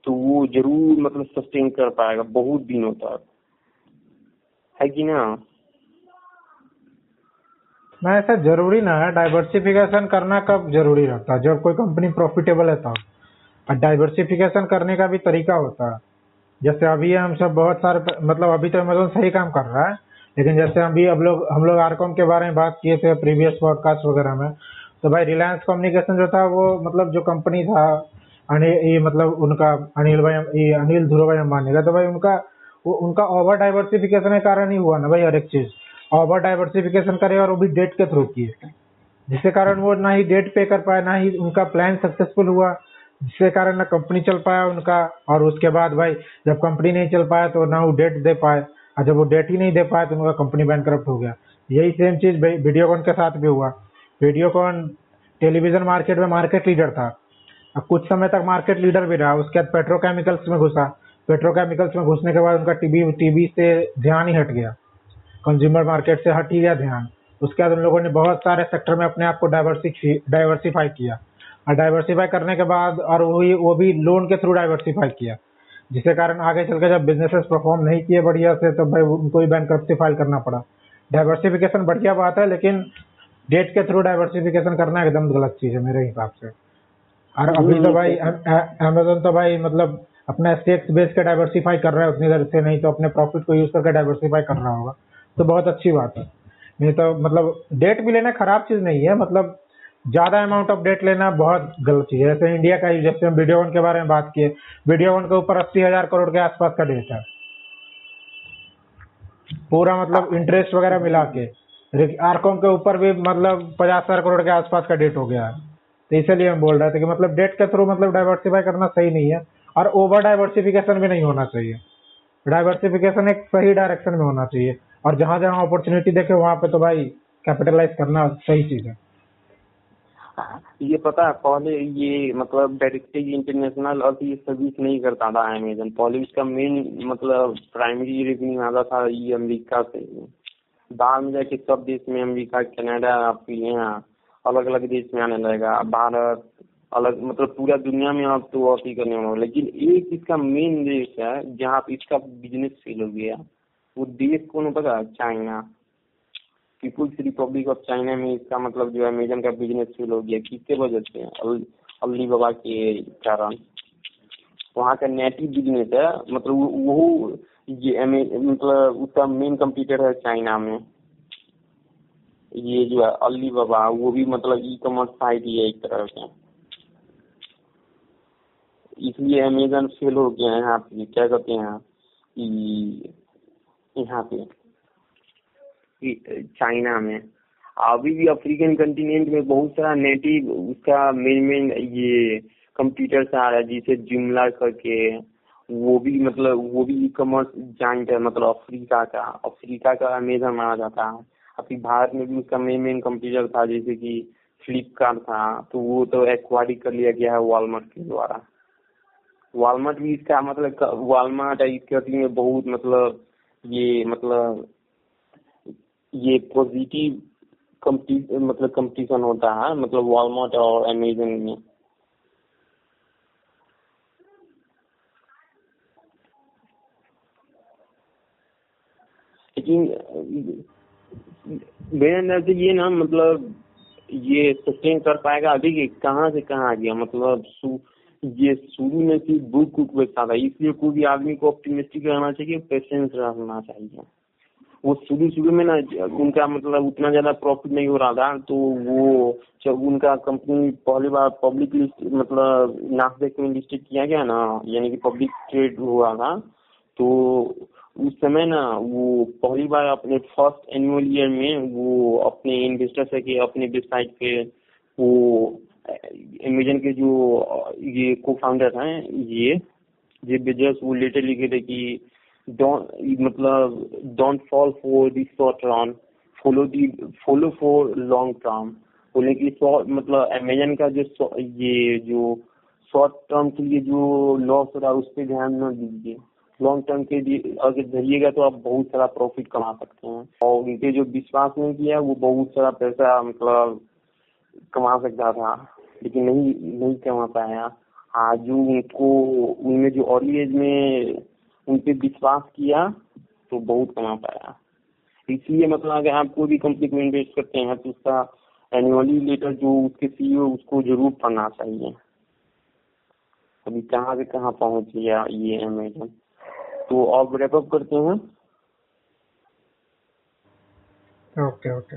तो वो ज़रूर मतलब सस्टेन कर पाएगा बहुत दिनों तक। है कि ना? ना, ऐसा ज़रूरी ना है। डाइवर्सिफिकेशन करना कब ज़रूरी रहता है? जब कोई कंपनी प्रॉफिटेबल है तब। और डाइवर्सिफिकेशन करने का भी तरीका होता है। जैसे अभी हम सब बहुत सारे मतलब अभी तो अमेजोन सही काम कर रहा है, लेकिन जैसे अभी अब लोग, हम लोग आरकॉम के बारे में बात किए थे, प्रीवियस पॉडकास्ट वगैरह में तो भाई रिलायंस कम्युनिकेशन जो था, वो मतलब जो कंपनी था ये मतलब उनका अनिल भाई, ये अनिल ध्रुव भाई अंबानी का तो भाई उनका, वो, उनका ओवर डाइवर्सिफिकेशन के कारण ही हुआ ना भाई हर एक चीज़। ओवर डाइवर्सिफिकेशन करे और वो भी डेट के थ्रू किए। जिसके कारण वो ना ही डेट पे कर पाए, ना ही उनका प्लान सक्सेसफुल हुआ, जिसके कारण ना कंपनी चल पाया उनका, और उसके बाद भाई जब कंपनी नहीं चल पाया तो ना वो डेट दे पाए, और जब वो डेट ही नहीं दे पाए तो उनका कंपनी बैंक हो गया। यही सेम चीज़ वीडियोकॉन के साथ भी हुआ। वीडियोकॉन टेलीविज़न मार्केट में मार्केट लीडर था। अब कुछ समय तक मार्केट लीडर भी रहा। उसके बाद पेट्रोकेमिकल्स में घुसा। पेट्रोकेमिकल्स में घुसने के बाद उनका टीबी टीबी से ध्यान ही हट गया। कंज्यूमर मार्केट से हट ही गया ध्यान। उसके बाद उन लोगों ने बहुत सारे सेक्टर में अपने आप को डाइवर्सिफाई किया। और डाइवर्सिफाई करने के बाद और वही वो भी लोन के थ्रू डाइवर्सिफाई किया। जिसके कारण आगे चल के जब बिजनेसेस परफॉर्म नहीं किए बढ़िया से तो भाई उनको भी बैंक फ़ाइल करना पड़ा। डाइवर्सिफिकेशन बढ़िया बात है, लेकिन डेट के थ्रू डाइवर्सिफिकेशन करना एकदम गलत चीज़ है मेरे हिसाब से। और अभी तो भाई अमेजोन तो भाई मतलब अपना स्टेक्स बेस के डाइवर्सिफाई कर रहा है उतनी देर से नहीं तो अपने प्रॉफिट को यूज़ करके डाइवर्सिफाई कर रहा होगा। तो बहुत अच्छी बात है। नहीं तो मतलब डेट भी लेना खराब चीज़ नहीं है मतलब ज़्यादा अमाउंट ऑफ़ डेट लेना बहुत गलत चीज़ है। जैसे इंडिया का जैसे हम वीडियो वन के बारे में बात किए वीडियो वन के ऊपर अस्सी हज़ार करोड़ के आसपास का डेट है। पूरा मतलब इंटरेस्ट वगैरह मिला के। आरकॉम के ऊपर भी मतलब पचास हज़ार करोड़ के आसपास का डेट हो गया है। तो इसलिए हम बोल रहे थे कि मतलब डेट के थ्रू मतलब डाइवर्सिफाई करना सही नहीं है और ओवर डाइवर्सिफिकेशन भी नहीं होना चाहिए। डाइवर्सिफिकेशन एक सही डायरेक्शन में होना चाहिए और जहाँ जहाँ अपॉर्चुनिटी देखे, वहाँ पे तो भाई कैपिटलाइज करना सही चीज़ है। ये पता है पहले ये मतलब डायरेक्टली इंटरनेशनल और ये सर्विस नहीं करता था अमेजन पहले इसका मेन मतलब प्राइमरी रेवेन्यू आता था ये अमेरिका से। बाद में जाके सब देश में अमेरिका, कनाडा, आपके यहाँ अलग अलग देश में आने लगेगा। भारत, अलग मतलब पूरा दुनिया में आप तो ही करने वाला। लेकिन एक इसका मेन देश है, जहाँ पे इसका बिज़नेस फेल हो गया, वो देश कौन पता? China People's Republic of China में इसका मतलब जो है अमेजन का बिज़नेस फेल हो गया। किसके वजह से अली बाबा के कारण। वहाँ का नेटिव बिज़नेस है मतलब वो ये मतलब उसका मेन कंप्यूटर है चाइना में। ये जो है अली बाबा वो भी मतलब ई कॉमर्स साइट ही है एक तरह से। इसलिए अमेजन फेल हो गया है यहाँ पे, क्या कहते हैं यहाँ पे चाइना में। अभी भी अफ्रीकन कंटिनेंट में बहुत सारा नेटिव उसका मेन मेन ये कंप्यूटर आ रहा है, जिसे जुमला करके। वो भी मतलब वो भी ई कॉमर्स जॉइंट है मतलब अफ्रीका का। अफ्रीका का अमेजन माना जाता है। अभी भारत में भी उसका मेन मेन कंप्यूटर था, जैसे कि फ्लिपकार्ट था। तो वो तो एक्वायरी कर लिया गया है वॉलमार्ट के द्वारा। वॉलमार्ट भी इसका मतलब वॉलमार्ट इसके में बहुत मतलब ये मतलब ये पॉजिटिव मतलब कंपटीशन होता है मतलब वॉलमार्ट और अमेजन में। लेकिन, मेरे अंदर से ये ना मतलब ये सस्टेन कर पाएगा अभी कि कहाँ से कहाँ आ गया? मतलब ये शुरू में सिर्फ़ बुक कुक बेचता था इसलिए कोई भी आदमी को ऑप्टिमिस्टिक रहना चाहिए पेशेंस रहना चाहिए। वो शुरू शुरू में ना, उनका मतलब उतना ज़्यादा प्रॉफिट नहीं हो रहा था तो वो जब उनका कंपनी पहली बार पब्लिक लिस्ट मतलब नास्डेक में लिस्टेड किया गया ना, यानी कि पब्लिक ट्रेड हुआ था तो उस समय ना वो पहली बार अपने फ़र्स्ट एनुअल ईयर में वो अपने इन्वेस्टर से के अपने वेबसाइट पे वो अमेजन के जो, ये को फाउंडर हैं, ये जे बेजस वो लेटर लिखे थे कि डोंट मतलब don't fall for the short run follow the follow for long term बोले कि मतलब अमेजन का जो ये जो शॉर्ट टर्म के लिए जो लॉस हो रहा है, उस पर ध्यान न दीजिए। लॉन्ग टर्म के लिए अगर धरिएगा तो आप बहुत सारा प्रॉफिट कमा सकते हैं। और उनके जो विश्वास नहीं किया वो बहुत सारा पैसा मतलब कमा सकता था, लेकिन नहीं नहीं कमा पाया आज जो उनको, उनमें जो अर्ली एज में उनपे विश्वास किया तो बहुत कमा पाया। इसलिए मतलब अगर आप कोई भी कंपनी को इन्वेस्ट करते हैं तो उसका एनुअली लेटर जो उसके सीईओ उसको ज़रूर पढ़ना चाहिए। अभी कहाँ से कहाँ पहुँच गया ये अमेजन तो आप ब्रेकअप करते हैं। Okay okay